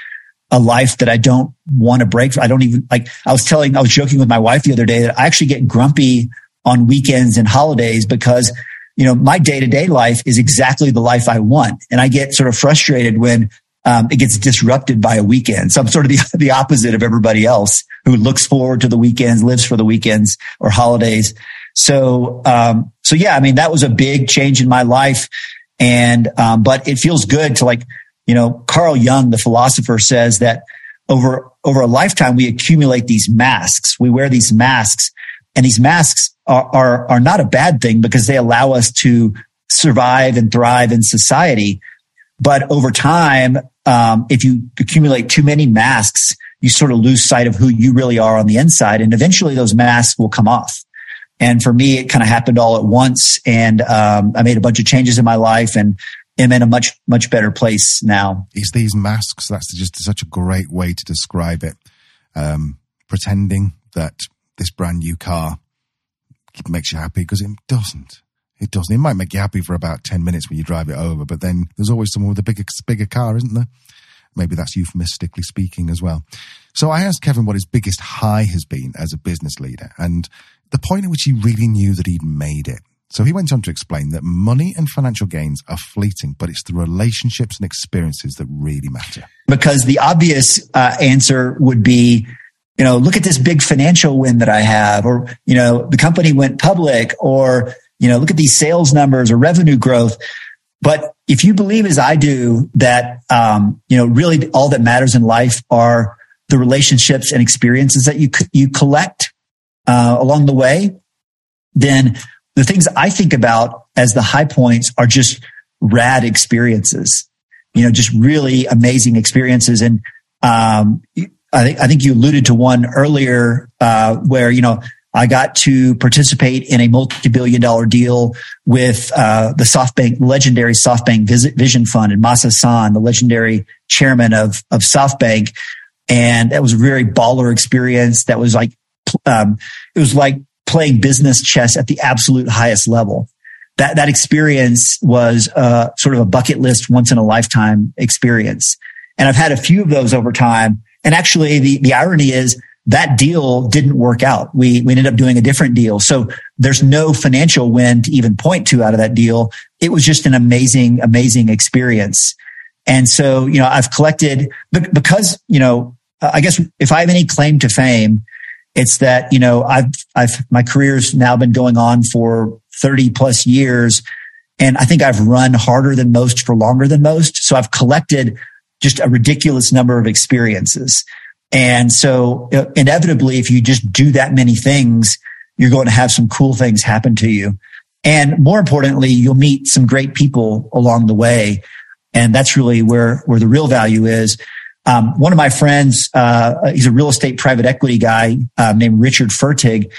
a life that I don't want to break. I don't even like, I was telling, I was joking with my wife the other day that I actually get grumpy on weekends and holidays because, you know, my day to day life is exactly the life I want. And I get sort of frustrated when um, it gets disrupted by a weekend. So I'm sort of the, the opposite of everybody else who looks forward to the weekends, lives for the weekends or holidays. So, um, so yeah, I mean, that was a big change in my life. And, um, but it feels good to like, you know, Carl Jung, the philosopher says that over, over a lifetime, we accumulate these masks. We wear these masks and these masks are, are, are not a bad thing because they allow us to survive and thrive in society. But over time, um, if you accumulate too many masks, you sort of lose sight of who you really are on the inside. And eventually those masks will come off. And for me, it kind of happened all at once. And um, I made a bunch of changes in my life and am in a much, much better place now. It's these masks. That's just such a great way to describe it. Um, pretending that this brand new car makes you happy because it doesn't. It doesn't. It might make you happy for about 10 minutes when you drive it over, but then there's always someone with a bigger, bigger car, isn't there? Maybe that's euphemistically speaking as well. So I asked Kevin what his biggest high has been as a business leader and the point at which he really knew that he'd made it. So he went on to explain that money and financial gains are fleeting, but it's the relationships and experiences that really matter. Because the obvious uh, answer would be you know, look at this big financial win that I have, or, you know, the company went public, or, you know, look at these sales numbers or revenue growth. But if you believe as I do that, um, you know, really all that matters in life are the relationships and experiences that you, you collect, uh, along the way, then the things I think about as the high points are just rad experiences, you know, just really amazing experiences. And, um, I think, I think you alluded to one earlier, uh, where, you know, I got to participate in a multi-billion dollar deal with, uh, the SoftBank, legendary SoftBank Vision Fund and Masa Son, the legendary chairman of, of SoftBank. And that was a very baller experience. That was like, um, it was like playing business chess at the absolute highest level. That, that experience was, uh, sort of a bucket list once in a lifetime experience. And I've had a few of those over time. And actually the, the irony is that deal didn't work out. We, we ended up doing a different deal. So there's no financial win to even point to out of that deal. It was just an amazing, amazing experience. And so, you know, I've collected because, you know, I guess if I have any claim to fame, it's that, you know, I've, I've, my career's now been going on for 30 plus years. And I think I've run harder than most for longer than most. So I've collected just a ridiculous number of experiences. And so uh, inevitably, if you just do that many things, you're going to have some cool things happen to you. And more importantly, you'll meet some great people along the way. And that's really where, where the real value is. Um, one of my friends, uh, he's a real estate private equity guy uh, named Richard Fertig.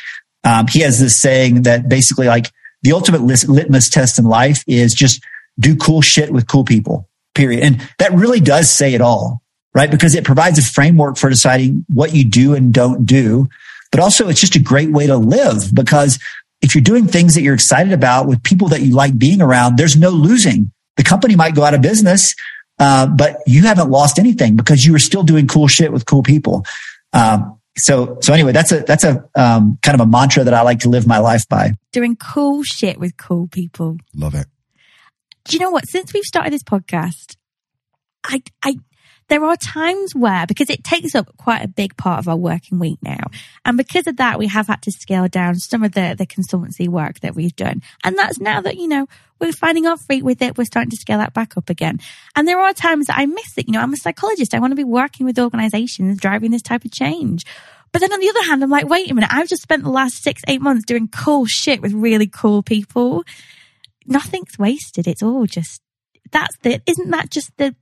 Um, he has this saying that basically like the ultimate litmus test in life is just do cool shit with cool people, period. And that really does say it all, right? Because it provides a framework for deciding what you do and don't do. But also it's just a great way to live because if you're doing things that you're excited about with people that you like being around, there's no losing. The company might go out of business, uh, but you haven't lost anything because you were still doing cool shit with cool people. Um, so, so anyway, that's a, that's a, um, kind of a mantra that I like to live my life by. Doing cool shit with cool people. Love it. Do you know what? Since we've started this podcast, I, I, there are times where, because it takes up quite a big part of our working week now, and because of that, we have had to scale down some of the, the consultancy work that we've done. And that's now that, you know, we're finding our feet with it, we're starting to scale that back up again. And there are times that I miss it. You know, I'm a psychologist. I want to be working with organizations driving this type of change. But then on the other hand, I'm like, wait a minute, I've just spent the last six, eight months doing cool shit with really cool people. Nothing's wasted. It's all just, that's the, isn't that just the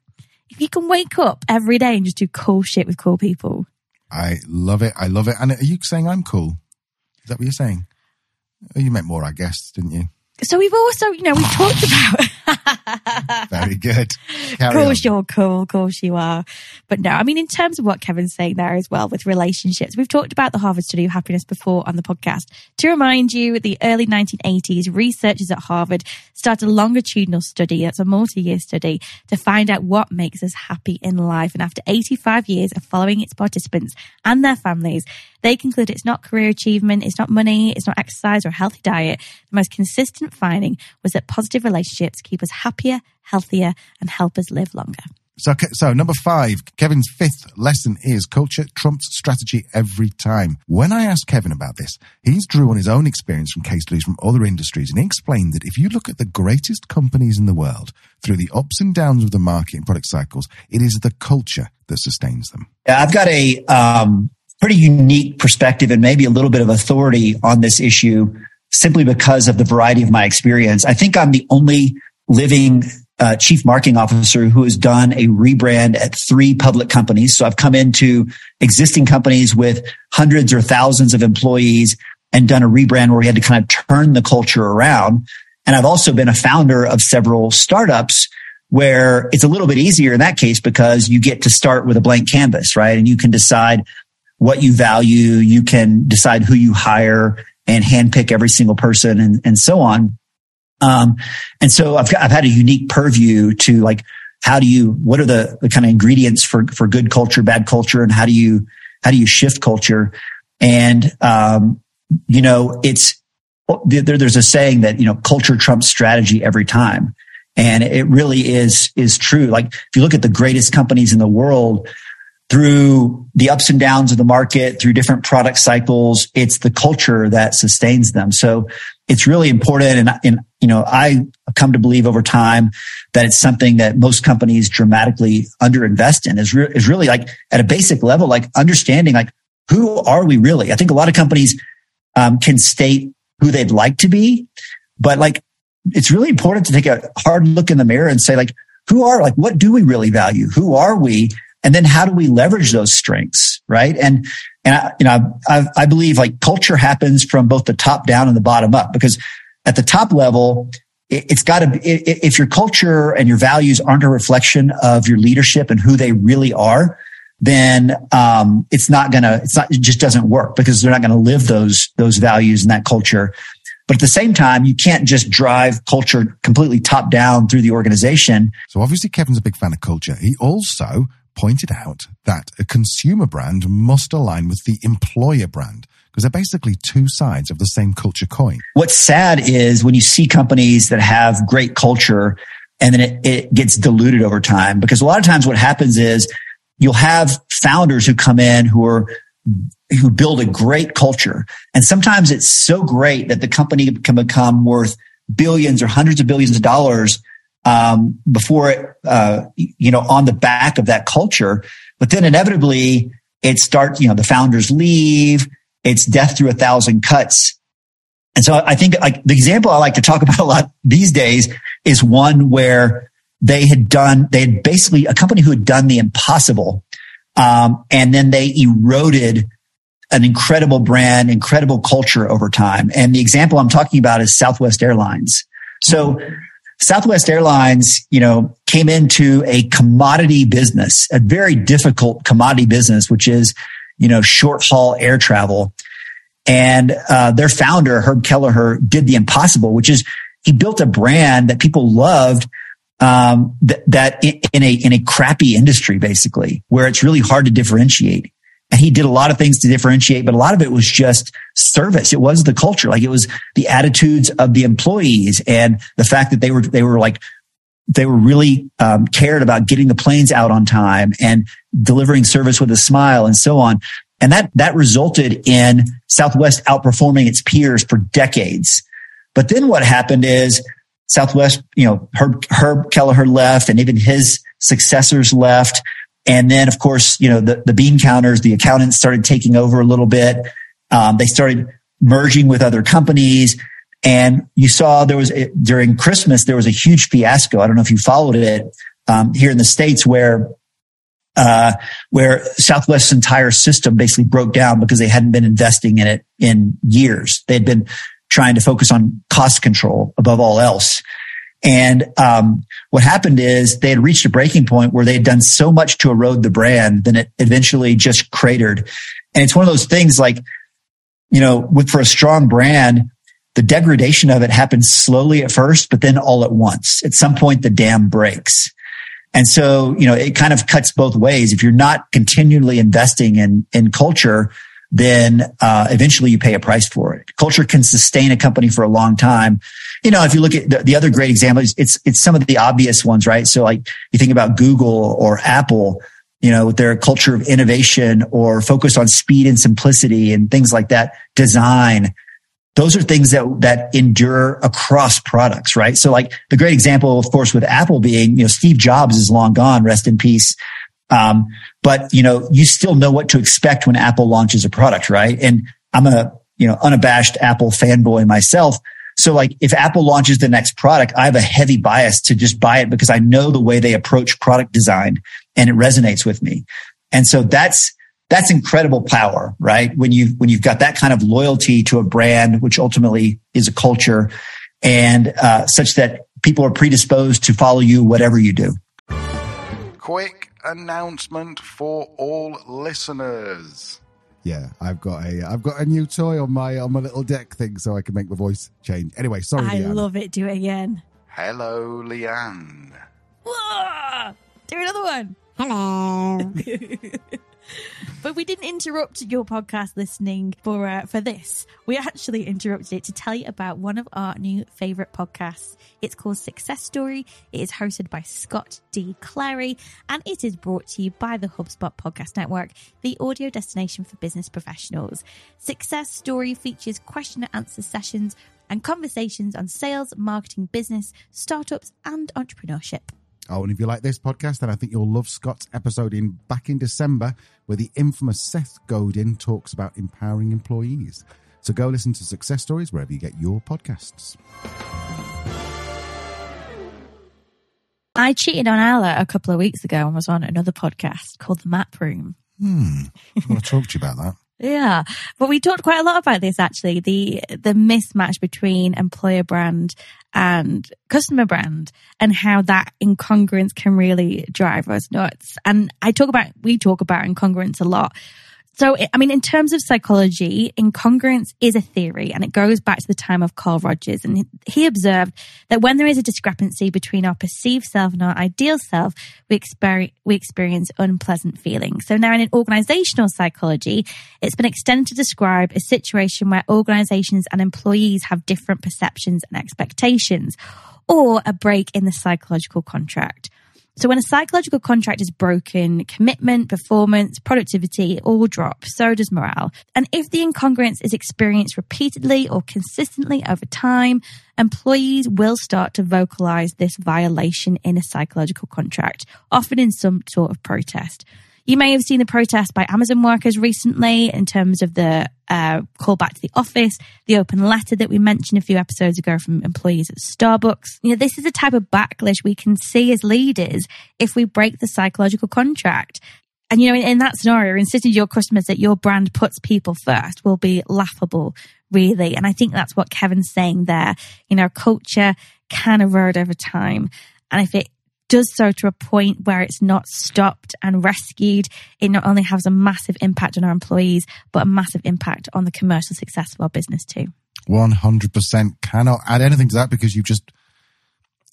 if you can wake up every day and just do cool shit with cool people. I love it. I love it. And are you saying I'm cool? Is that what you're saying? Oh, you met more, I guess, didn't you? So we've also, you know, we've talked about Very good. Carry of course on. you're cool, of course you are. But no, I mean, in terms of what Kevin's saying there as well with relationships, we've talked about the Harvard study of happiness before on the podcast. To remind you, the early 1980s, researchers at Harvard started a longitudinal study, that's a multi-year study, to find out what makes us happy in life. And after 85 years of following its participants and their families, they conclude it's not career achievement, it's not money, it's not exercise or a healthy diet. The most consistent finding was that positive relationships keep us happier, healthier, and help us live longer. So, so number five, Kevin's fifth lesson is culture trumps strategy every time. When I asked Kevin about this, he's drew on his own experience from case studies from other industries, and he explained that if you look at the greatest companies in the world through the ups and downs of the market and product cycles, it is the culture that sustains them. Yeah, I've got a um, pretty unique perspective and maybe a little bit of authority on this issue simply because of the variety of my experience. I think I'm the only living uh, chief marketing officer who has done a rebrand at three public companies. So I've come into existing companies with hundreds or thousands of employees and done a rebrand where we had to kind of turn the culture around. And I've also been a founder of several startups where it's a little bit easier in that case because you get to start with a blank canvas, right? And you can decide what you value. You can decide who you hire and handpick every single person and, and so on. Um, and so I've got, I've had a unique purview to like, how do you, what are the, the kind of ingredients for, for good culture, bad culture, and how do you, how do you shift culture? And, um, you know, it's, there, there's a saying that, you know, culture trumps strategy every time. And it really is, is true. Like if you look at the greatest companies in the world, through the ups and downs of the market, through different product cycles, it's the culture that sustains them. So it's really important. And, and, you know, I come to believe over time that it's something that most companies dramatically underinvest in is, re- is really like at a basic level, like understanding like who are we really? I think a lot of companies um, can state who they'd like to be. But like, it's really important to take a hard look in the mirror and say, like, who are, like, what do we really value? Who are we? And then how do we leverage those strengths? Right. And, and I, you know, I, I believe like culture happens from both the top down and the bottom up because at the top level, it, has got to be, if your culture and your values aren't a reflection of your leadership and who they really are, then um, it's not gonna it's not it just doesn't work because they're not gonna live those those values and that culture but at the same time you can't just drive culture completely top down through the organization so obviously kevin's a big fan of culture he also pointed out that a consumer brand must align with the employer brand because they're basically two sides of the same culture coin what's sad is when you see companies that have great culture and then it, it gets diluted over time because a lot of times what happens is you'll have founders who come in who are who build a great culture. And sometimes it's so great that the company can become worth billions or hundreds of billions of dollars um, before it, uh, you know, on the back of that culture. But then inevitably it starts, you know, the founders leave. It's death through a thousand cuts. And so I think like the example I like to talk about a lot these days is one where they had done, they had basically a company who had done the impossible. Um, and then they eroded an incredible brand, incredible culture over time. And the example I'm talking about is Southwest Airlines. So Southwest Airlines, you know, came into a commodity business, a very difficult commodity business, which is, you know, short haul air travel. And uh, their founder, Herb Kelleher, did the impossible, which is he built a brand that people loved um, th- that in a in a crappy industry, basically, where it's really hard to differentiate. He did a lot of things to differentiate, but a lot of it was just service. It was the culture, like it was the attitudes of the employees and the fact that they were they were like they were really um, cared about getting the planes out on time and delivering service with a smile and so on. And that that resulted in Southwest outperforming its peers for decades. But then what happened is Southwest, you know, Herb, Herb Kelleher left and even his successors left. And then, of course, you know, the, the bean counters, the accountants started taking over a little bit. Um, they started merging with other companies. And you saw there was during Christmas, there was a huge fiasco. I don't know if you followed it um, here in the States where uh, where Southwest's entire system basically broke down because they hadn't been investing in it in years. They had been trying to focus on cost control above all else. And um, what happened is they had reached a breaking point where they had done so much to erode the brand, then it eventually just cratered. And it's one of those things like, you know, with for a strong brand, the degradation of it happens slowly at first, but then all at once. At some point, the dam breaks. And so, you know, it kind of cuts both ways. If you're not continually investing in, in culture, then uh, eventually you pay a price for it. Culture can sustain a company for a long time. You know, if you look at the, the other great examples, it's it's some of the obvious ones, right? So like you think about Google or Apple, you know, with their culture of innovation or focus on speed and simplicity and things like that, design. Those are things that that endure across products, right? So like the great example, of course, with Apple being, you know, Steve Jobs is long gone, rest in peace. Um, but you know, you still know what to expect when Apple launches a product, right? And I'm a, you know, unabashed Apple fanboy myself. So like if Apple launches the next product, I have a heavy bias to just buy it because I know the way they approach product design and it resonates with me. And so that's, that's incredible power, right? When you, when you've got that kind of loyalty to a brand, which ultimately is a culture and, uh, such that people are predisposed to follow you, whatever you do. Quick announcement for all listeners. Yeah, I've got a I've got a new toy on my on my little deck thing, so I can make my voice change. Anyway, sorry, I Leanne. love it. Do it again. Hello, Leanne. Whoa! Do another one. Hello. but we didn't interrupt your podcast listening for uh, for this. We actually interrupted it to tell you about one of our new favorite podcasts. It's called Success Story. It is hosted by Scott D. Clary, and it is brought to you by the HubSpot Podcast Network, the audio destination for business professionals. Success Story features question and answer sessions and conversations on sales, marketing, business, startups, and entrepreneurship. Oh, and if you like this podcast, then I think you'll love Scott's episode in back in December, where the infamous Seth Godin talks about empowering employees. So go listen to Success Stories wherever you get your podcasts. I cheated on Ella a couple of weeks ago and was on another podcast called The Map Room. Hmm. I want to talk to you about that. Yeah. But we talked quite a lot about this actually, the the mismatch between employer brand and customer brand and how that incongruence can really drive us nuts. And I talk about we talk about incongruence a lot so, I mean, in terms of psychology, incongruence is a theory and it goes back to the time of Carl Rogers. And he observed that when there is a discrepancy between our perceived self and our ideal self, we experience, we experience unpleasant feelings. So now in organizational psychology, it's been extended to describe a situation where organizations and employees have different perceptions and expectations or a break in the psychological contract. So when a psychological contract is broken, commitment, performance, productivity all drop. So does morale. And if the incongruence is experienced repeatedly or consistently over time, employees will start to vocalize this violation in a psychological contract, often in some sort of protest. You may have seen the protest by Amazon workers recently in terms of the uh, call back to the office, the open letter that we mentioned a few episodes ago from employees at Starbucks. You know, this is a type of backlash we can see as leaders if we break the psychological contract. And you know, in, in that scenario, insisting to your customers that your brand puts people first will be laughable, really. And I think that's what Kevin's saying there. You know, culture can erode over time. And if it does so to a point where it's not stopped and rescued, it not only has a massive impact on our employees, but a massive impact on the commercial success of our business too. 100% cannot add anything to that because you've just,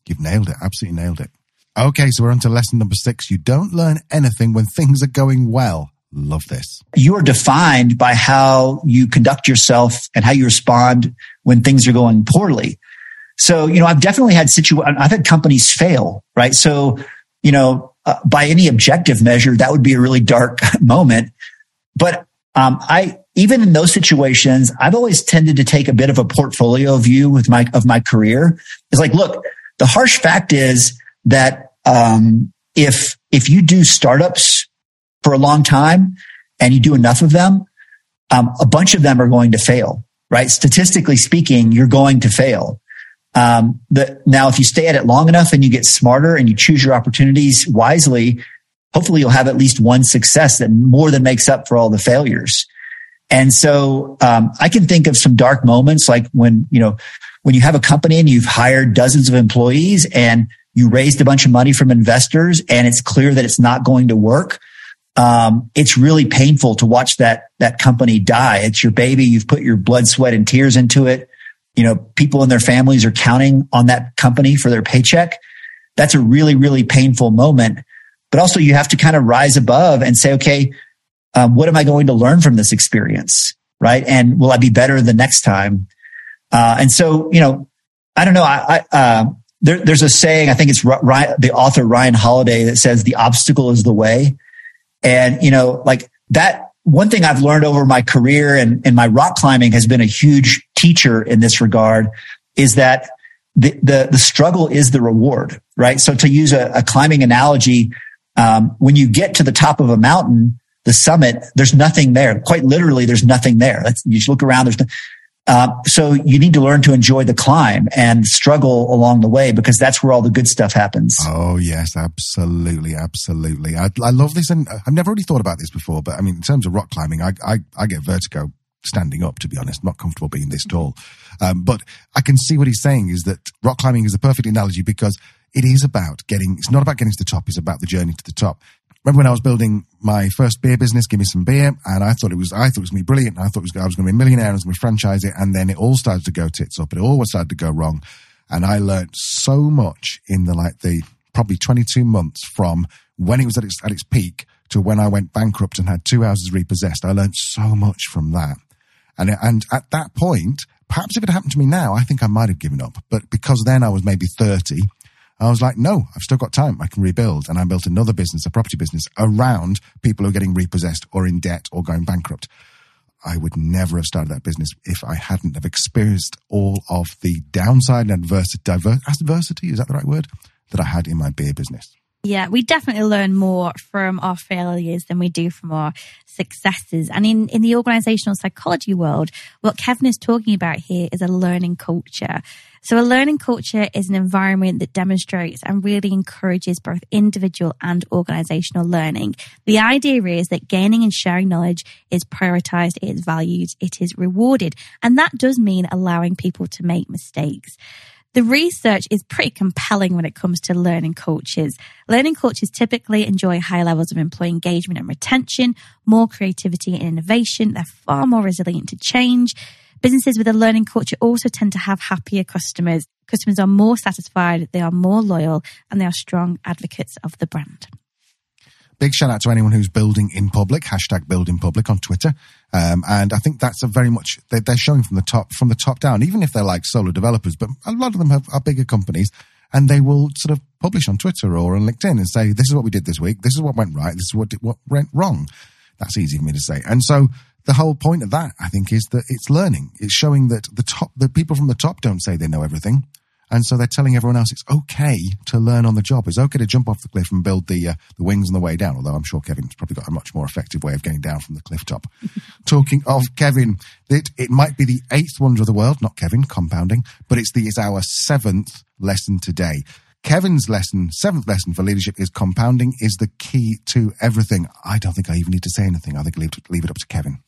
you've nailed it. Absolutely nailed it. Okay, so we're on to lesson number six. You don't learn anything when things are going well. Love this. You are defined by how you conduct yourself and how you respond when things are going poorly. So, you know, I've definitely had situ, I've had companies fail, right? So, you know, uh, by any objective measure, that would be a really dark moment. But, um, I, even in those situations, I've always tended to take a bit of a portfolio view with my, of my career. It's like, look, the harsh fact is that, um, if, if you do startups for a long time and you do enough of them, um, a bunch of them are going to fail, right? Statistically speaking, you're going to fail. Um, now, if you stay at it long enough and you get smarter and you choose your opportunities wisely, hopefully you'll have at least one success that more than makes up for all the failures. And so, um, I can think of some dark moments like when, you know, when you have a company and you've hired dozens of employees and you raised a bunch of money from investors and it's clear that it's not going to work. Um, it's really painful to watch that, that company die. It's your baby. You've put your blood, sweat and tears into it you know, people and their families are counting on that company for their paycheck. That's a really, really painful moment. But also you have to kind of rise above and say, okay, um, what am I going to learn from this experience? Right. And will I be better the next time? Uh, and so, you know, I don't know. I, I uh, there, there's a saying, I think it's Ryan, the author Ryan Holiday that says the obstacle is the way. And, you know, like that one thing I've learned over my career and, and my rock climbing has been a huge teacher in this regard is that the, the, the struggle is the reward, right? So to use a, a climbing analogy, um, when you get to the top of a mountain, the summit, there's nothing there. Quite literally, there's nothing there. That's, you just look around. There's no, uh, so you need to learn to enjoy the climb and struggle along the way because that's where all the good stuff happens. Oh yes, absolutely, absolutely. I, I love this, and I've never really thought about this before. But I mean, in terms of rock climbing, I I, I get vertigo standing up. To be honest, I'm not comfortable being this tall. Um, but I can see what he's saying is that rock climbing is a perfect analogy because it is about getting. It's not about getting to the top. It's about the journey to the top remember when I was building my first beer business, give me some beer, and I thought it was, I thought it was going to be brilliant. I thought was, I was going to be a millionaire, I was going to franchise it, and then it all started to go tits up. It all started to go wrong, and I learned so much in the like the probably 22 months from when it was at its at its peak to when I went bankrupt and had two houses repossessed. I learned so much from that, and and at that point. Perhaps if it happened to me now, I think I might have given up. But because then I was maybe 30 I was like, no, I've still got time. I can rebuild. And I built another business, a property business around people who are getting repossessed or in debt or going bankrupt. I would never have started that business if I hadn't have experienced all of the downside and adversity, diver, adversity, is that the right word? That I had in my beer business. Yeah, we definitely learn more from our failures than we do from our successes. And in, in the organizational psychology world, what Kevin is talking about here is a learning culture. So a learning culture is an environment that demonstrates and really encourages both individual and organizational learning. The idea is that gaining and sharing knowledge is prioritized, it is valued, it is rewarded. And that does mean allowing people to make mistakes. The research is pretty compelling when it comes to learning cultures. Learning cultures typically enjoy high levels of employee engagement and retention, more creativity and innovation. They're far more resilient to change. Businesses with a learning culture also tend to have happier customers. Customers are more satisfied, they are more loyal, and they are strong advocates of the brand. Big shout out to anyone who's building in public, hashtag build in public on Twitter. Um, and I think that's a very much, they're, they're, showing from the top, from the top down, even if they're like solo developers, but a lot of them have, are bigger companies and they will sort of publish on Twitter or on LinkedIn and say, this is what we did this week. This is what went right. This is what, did, what went wrong. That's easy for me to say. And so the whole point of that, I think, is that it's learning. It's showing that the top, the people from the top don't say they know everything. And so they're telling everyone else it's okay to learn on the job. It's okay to jump off the cliff and build the uh, the wings on the way down. Although I'm sure Kevin's probably got a much more effective way of getting down from the cliff top. Talking of Kevin, it, it might be the eighth wonder of the world, not Kevin, compounding, but it's the it's our seventh lesson today. Kevin's lesson, seventh lesson for leadership is compounding is the key to everything. I don't think I even need to say anything. I think leave, leave it up to Kevin.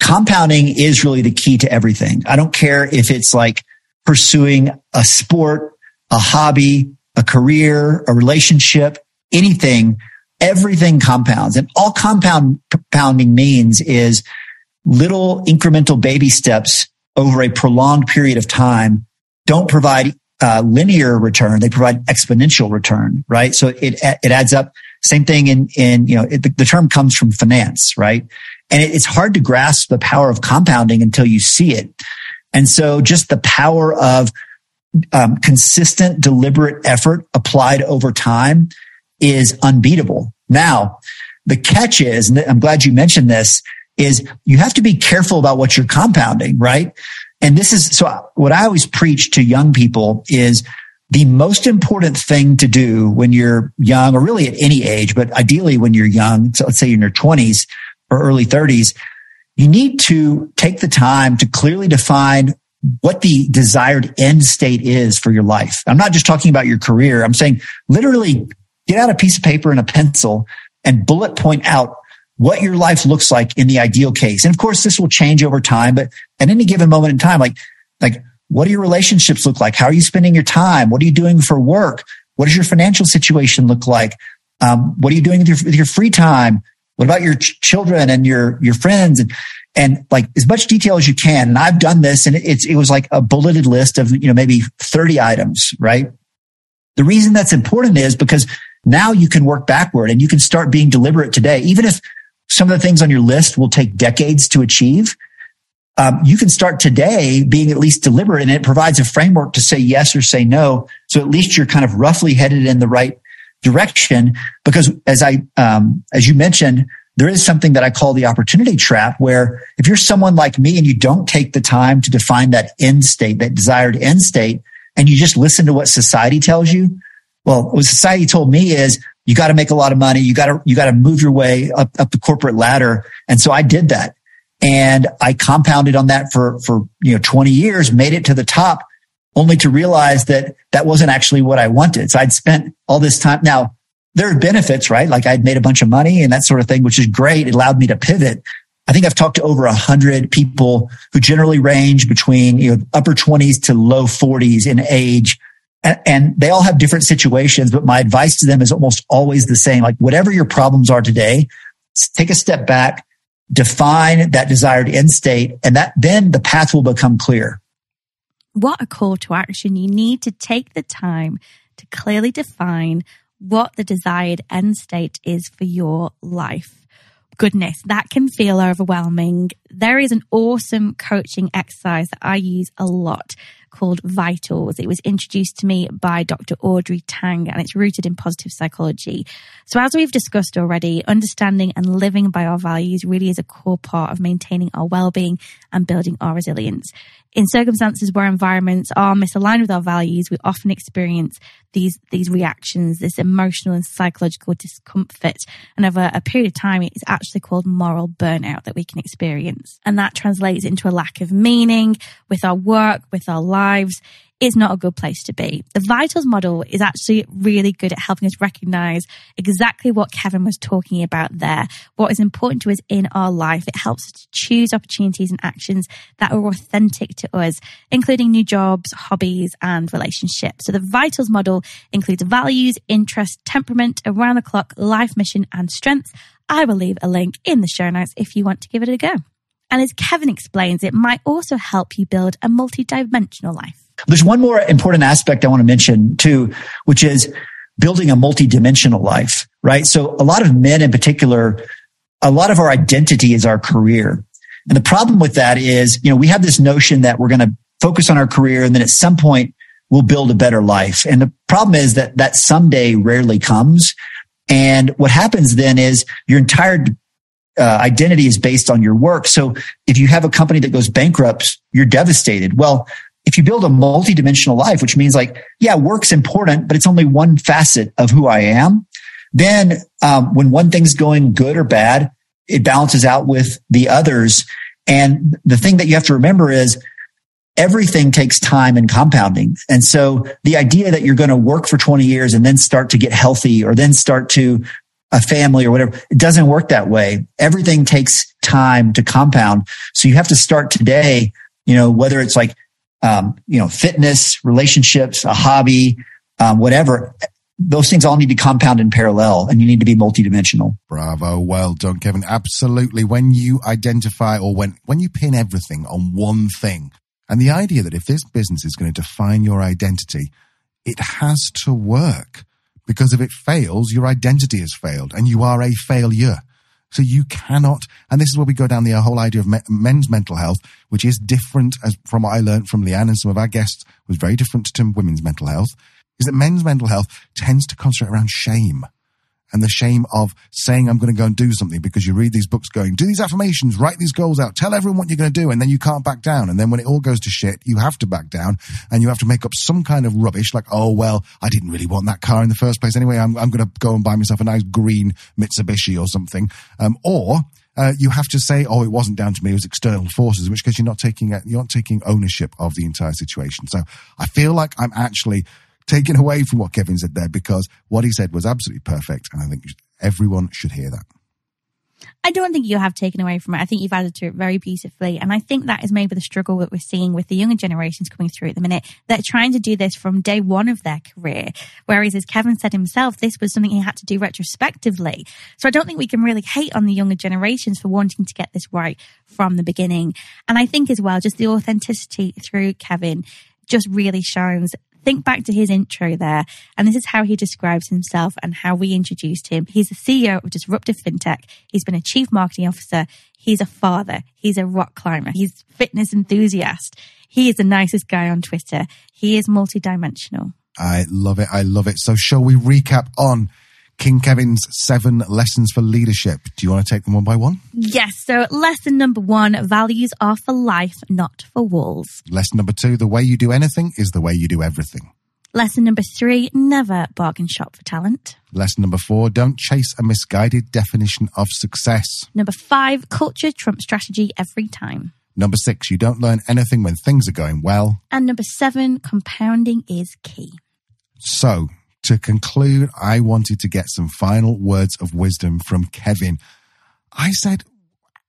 Compounding is really the key to everything. I don't care if it's like pursuing a sport, a hobby, a career, a relationship, anything, everything compounds. And all compound compounding means is little incremental baby steps over a prolonged period of time don't provide uh, linear return. They provide exponential return, right? So it, it adds up. Same thing in, in, you know, it, the, term comes from finance, right? And it, it's hard to grasp the power of compounding until you see it. And so just the power of um, consistent, deliberate effort applied over time is unbeatable. Now, the catch is, and I'm glad you mentioned this, is you have to be careful about what you're compounding, right? And this is so what I always preach to young people is the most important thing to do when you're young or really at any age, but ideally when you're young. So let's say you're in your twenties or early thirties you need to take the time to clearly define what the desired end state is for your life. I'm not just talking about your career. I'm saying literally get out a piece of paper and a pencil and bullet point out what your life looks like in the ideal case. And of course, this will change over time, but at any given moment in time, like, like, what do your relationships look like? How are you spending your time? What are you doing for work? What does your financial situation look like? Um, what are you doing with your, with your free time? What about your ch- children and your, your friends and, and like as much detail as you can. And I've done this and it's, it was like a bulleted list of, you know, maybe 30 items, right? The reason that's important is because now you can work backward and you can start being deliberate today. Even if some of the things on your list will take decades to achieve, um, you can start today being at least deliberate and it provides a framework to say yes or say no. So at least you're kind of roughly headed in the right direction because as I, um, as you mentioned, there is something that I call the opportunity trap where if you're someone like me and you don't take the time to define that end state, that desired end state, and you just listen to what society tells you, well, what society told me is you got to make a lot of money. You got to, you got to move your way up, up the corporate ladder. And so I did that and I compounded on that for, for, you know, 20 years, made it to the top only to realize that that wasn't actually what I wanted. So I'd spent all this time. Now there are benefits, right? Like I'd made a bunch of money and that sort of thing, which is great. It allowed me to pivot. I think I've talked to over a hundred people who generally range between, you know, upper twenties to low forties in age. And, and they all have different situations, but my advice to them is almost always the same. Like whatever your problems are today, take a step back, define that desired end state, and that then the path will become clear what a call to action. You need to take the time to clearly define what the desired end state is for your life. Goodness, that can feel overwhelming. There is an awesome coaching exercise that I use a lot called Vitals. It was introduced to me by Dr. Audrey Tang and it's rooted in positive psychology. So as we've discussed already, understanding and living by our values really is a core part of maintaining our well-being and building our resilience. In circumstances where environments are misaligned with our values, we often experience these these reactions, this emotional and psychological discomfort. And over a period of time, it's actually called moral burnout that we can experience. And that translates into a lack of meaning with our work, with our lives is not a good place to be. The Vitals model is actually really good at helping us recognize exactly what Kevin was talking about there, what is important to us in our life. It helps us to choose opportunities and actions that are authentic to us, including new jobs, hobbies, and relationships. So the Vitals model includes values, interests, temperament, around the clock, life mission, and strengths. I will leave a link in the show notes if you want to give it a go. And as Kevin explains, it might also help you build a multidimensional life. There's one more important aspect I want to mention too, which is building a multidimensional life, right? So a lot of men in particular, a lot of our identity is our career. And the problem with that is, you know, we have this notion that we're going to focus on our career and then at some point we'll build a better life. And the problem is that that someday rarely comes. And what happens then is your entire uh, identity is based on your work. So if you have a company that goes bankrupt, you're devastated. Well, if you build a multidimensional life, which means like, yeah, work's important, but it's only one facet of who I am. Then, um, when one thing's going good or bad, it balances out with the others. And the thing that you have to remember is everything takes time and compounding. And so the idea that you're going to work for 20 years and then start to get healthy or then start to a family or whatever, it doesn't work that way. Everything takes time to compound. So you have to start today, you know, whether it's like um, you know, fitness, relationships, a hobby, um, whatever. Those things all need to compound in parallel and you need to be multidimensional. Bravo. Well done, Kevin. Absolutely. When you identify or when, when you pin everything on one thing and the idea that if this business is going to define your identity, it has to work because if it fails, your identity has failed and you are a failure. So you cannot, and this is where we go down the whole idea of men's mental health, which is different as from what I learned from Leanne and some of our guests was very different to women's mental health, is that men's mental health tends to concentrate around shame and the shame of saying I'm going to go and do something because you read these books going, do these affirmations, write these goals out, tell everyone what you're going to do, and then you can't back down. And then when it all goes to shit, you have to back down and you have to make up some kind of rubbish like, oh, well, I didn't really want that car in the first place anyway. I'm, I'm going to go and buy myself a nice green Mitsubishi or something. Um, or, uh, you have to say, "Oh, it wasn't down to me; it was external forces." In which case, you're not taking you're not taking ownership of the entire situation. So, I feel like I'm actually taken away from what Kevin said there because what he said was absolutely perfect. And I think everyone should hear that. I don't think you have taken away from it. I think you've added to it very beautifully. And I think that is maybe the struggle that we're seeing with the younger generations coming through at the minute. They're trying to do this from day one of their career. Whereas, as Kevin said himself, this was something he had to do retrospectively. So I don't think we can really hate on the younger generations for wanting to get this right from the beginning. And I think as well, just the authenticity through Kevin just really shines think back to his intro there, and this is how he describes himself and how we introduced him. He's the CEO of Disruptive FinTech. He's been a chief marketing officer. He's a father. He's a rock climber. He's fitness enthusiast. He is the nicest guy on Twitter. He is multidimensional. I love it. I love it. So shall we recap on King Kevin's seven lessons for leadership. Do you want to take them one by one? Yes. So, lesson number one values are for life, not for walls. Lesson number two the way you do anything is the way you do everything. Lesson number three never bargain shop for talent. Lesson number four don't chase a misguided definition of success. Number five culture trumps strategy every time. Number six, you don't learn anything when things are going well. And number seven, compounding is key. So, to conclude, I wanted to get some final words of wisdom from Kevin. I said,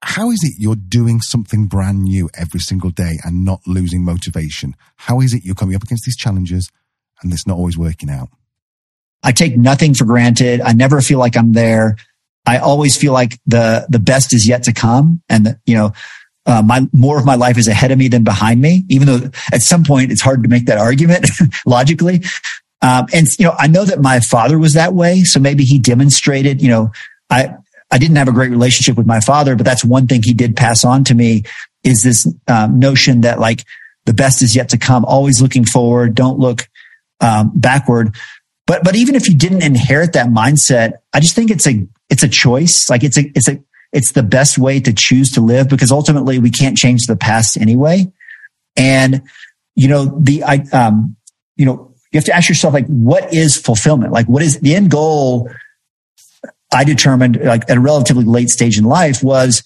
how is it you're doing something brand new every single day and not losing motivation? How is it you're coming up against these challenges and it's not always working out? I take nothing for granted. I never feel like I'm there. I always feel like the, the best is yet to come. And, the, you know, uh, my, more of my life is ahead of me than behind me, even though at some point it's hard to make that argument logically. Um, and, you know, I know that my father was that way. So maybe he demonstrated, you know, I, I didn't have a great relationship with my father, but that's one thing he did pass on to me is this um, notion that like the best is yet to come. Always looking forward. Don't look um, backward. But but even if you didn't inherit that mindset, I just think it's a it's a choice. Like it's a it's a it's the best way to choose to live because ultimately we can't change the past anyway. And you know the I um you know you have to ask yourself like what is fulfillment? Like what is the end goal? I determined like at a relatively late stage in life was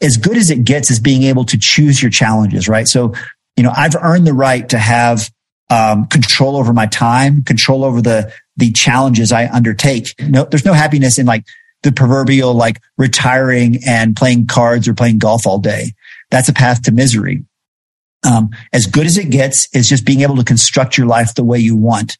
as good as it gets is being able to choose your challenges, right? So, you know, I've earned the right to have um, control over my time, control over the the challenges I undertake. No, there's no happiness in like the proverbial like retiring and playing cards or playing golf all day. That's a path to misery. Um, as good as it gets is just being able to construct your life the way you want.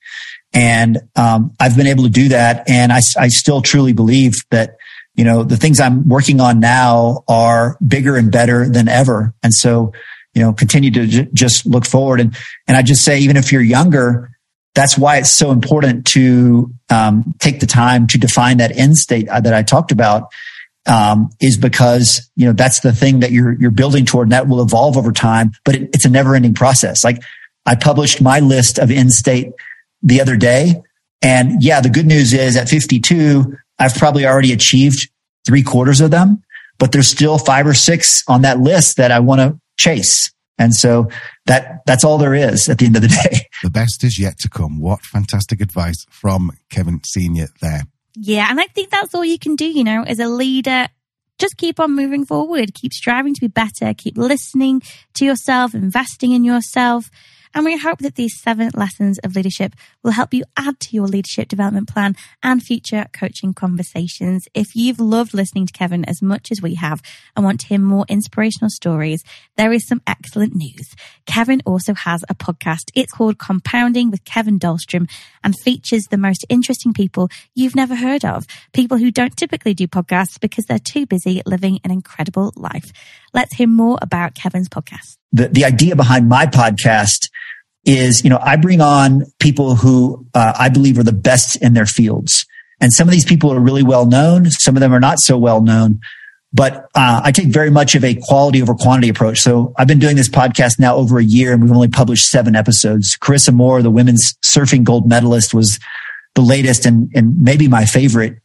And um, I've been able to do that. And I, I still truly believe that, you know, the things I'm working on now are bigger and better than ever. And so, you know, continue to j- just look forward. And, and I just say, even if you're younger, that's why it's so important to um, take the time to define that end state uh, that I talked about. Um, is because you know that's the thing that you're you're building toward, and that will evolve over time. But it, it's a never ending process. Like I published my list of end state the other day, and yeah, the good news is at 52, I've probably already achieved three quarters of them, but there's still five or six on that list that I want to chase. And so that that's all there is at the end of the day. The best is yet to come. What fantastic advice from Kevin Senior there. Yeah, and I think that's all you can do, you know, as a leader. Just keep on moving forward, keep striving to be better, keep listening to yourself, investing in yourself. And we hope that these seven lessons of leadership will help you add to your leadership development plan and future coaching conversations. If you've loved listening to Kevin as much as we have and want to hear more inspirational stories, there is some excellent news. Kevin also has a podcast. It's called Compounding with Kevin Dahlstrom and features the most interesting people you've never heard of. People who don't typically do podcasts because they're too busy living an incredible life. Let's hear more about Kevin's podcast. The, the idea behind my podcast is, you know, I bring on people who uh, I believe are the best in their fields. And some of these people are really well known. Some of them are not so well known. But uh, I take very much of a quality over quantity approach. So I've been doing this podcast now over a year, and we've only published seven episodes. Carissa Moore, the women's surfing gold medalist, was the latest and, and maybe my favorite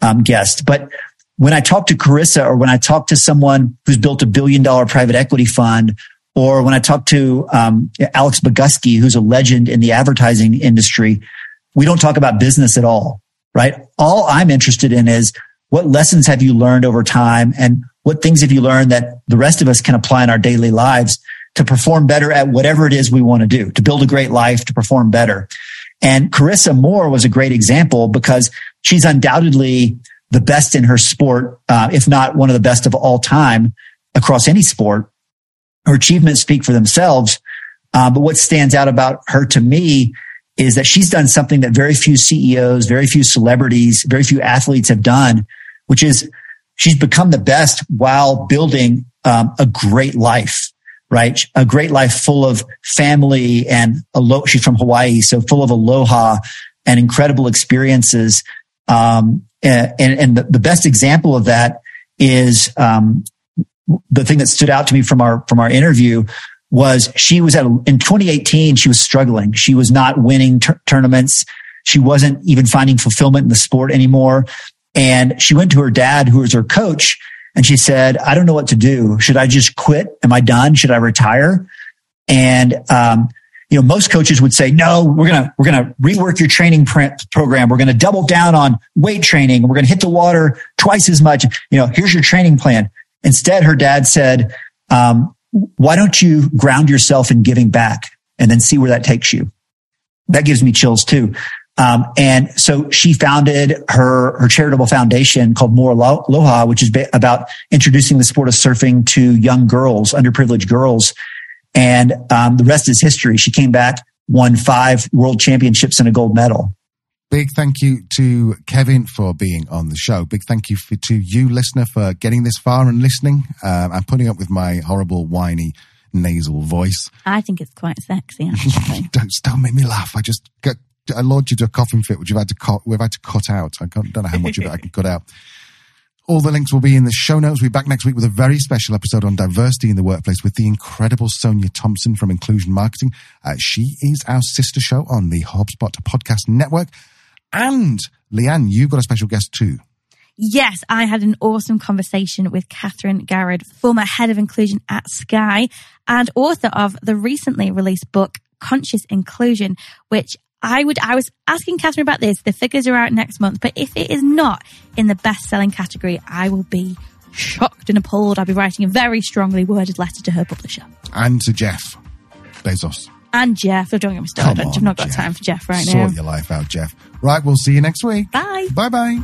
um, guest. But when I talk to Carissa or when I talk to someone who's built a billion dollar private equity fund or when I talk to um, Alex Bogusky, who's a legend in the advertising industry, we don't talk about business at all, right? All I'm interested in is what lessons have you learned over time and what things have you learned that the rest of us can apply in our daily lives to perform better at whatever it is we want to do, to build a great life, to perform better. And Carissa Moore was a great example because she's undoubtedly the best in her sport, uh, if not one of the best of all time across any sport her achievements speak for themselves. Uh, but what stands out about her to me is that she's done something that very few CEOs, very few celebrities, very few athletes have done, which is she's become the best while building um, a great life, right? A great life full of family and alo- she's from Hawaii, so full of aloha and incredible experiences. Um, and, and the, the, best example of that is um, the thing that stood out to me from our from our interview was she was at in 2018 she was struggling. She was not winning tournaments. She wasn't even finding fulfillment in the sport anymore. And she went to her dad who was her coach and she said i don't know what to do. Should i just quit? Am i done? Should i retire? And um, you know most coaches would say no we're gonna we're gonna rework your training program we're gonna double down on weight training we're gonna hit the water twice as much you know here's your training plan Instead, her dad said, um, why don't you ground yourself in giving back and then see where that takes you? That gives me chills too. Um, and so she founded her, her charitable foundation called Moore Aloha, which is about introducing the sport of surfing to young girls, underprivileged girls. And, um, the rest is history. She came back, won five world championships and a gold medal. Big thank you to Kevin for being on the show. Big thank you for, to you, listener, for getting this far and listening um, and putting up with my horrible, whiny, nasal voice. I think it's quite sexy, actually. don't, don't make me laugh. I just got, I launched you to a coughing fit, which you've had to cut, we've had to cut out. I don't know how much of it I can cut out. All the links will be in the show notes. We'll be back next week with a very special episode on diversity in the workplace with the incredible Sonia Thompson from Inclusion Marketing. Uh, she is our sister show on the HubSpot podcast network. And Leanne, you've got a special guest too. Yes, I had an awesome conversation with Catherine Garrod, former head of inclusion at Sky and author of the recently released book, Conscious Inclusion, which I would, I was asking Catherine about this. The figures are out next month, but if it is not in the best selling category, I will be shocked and appalled. I'll be writing a very strongly worded letter to her publisher. And to Jeff Bezos. And Jeff. Oh, don't get me started. I've not got Jeff. time for Jeff right sort now. Sort your life out, Jeff. Right, we'll see you next week. Bye. Bye bye.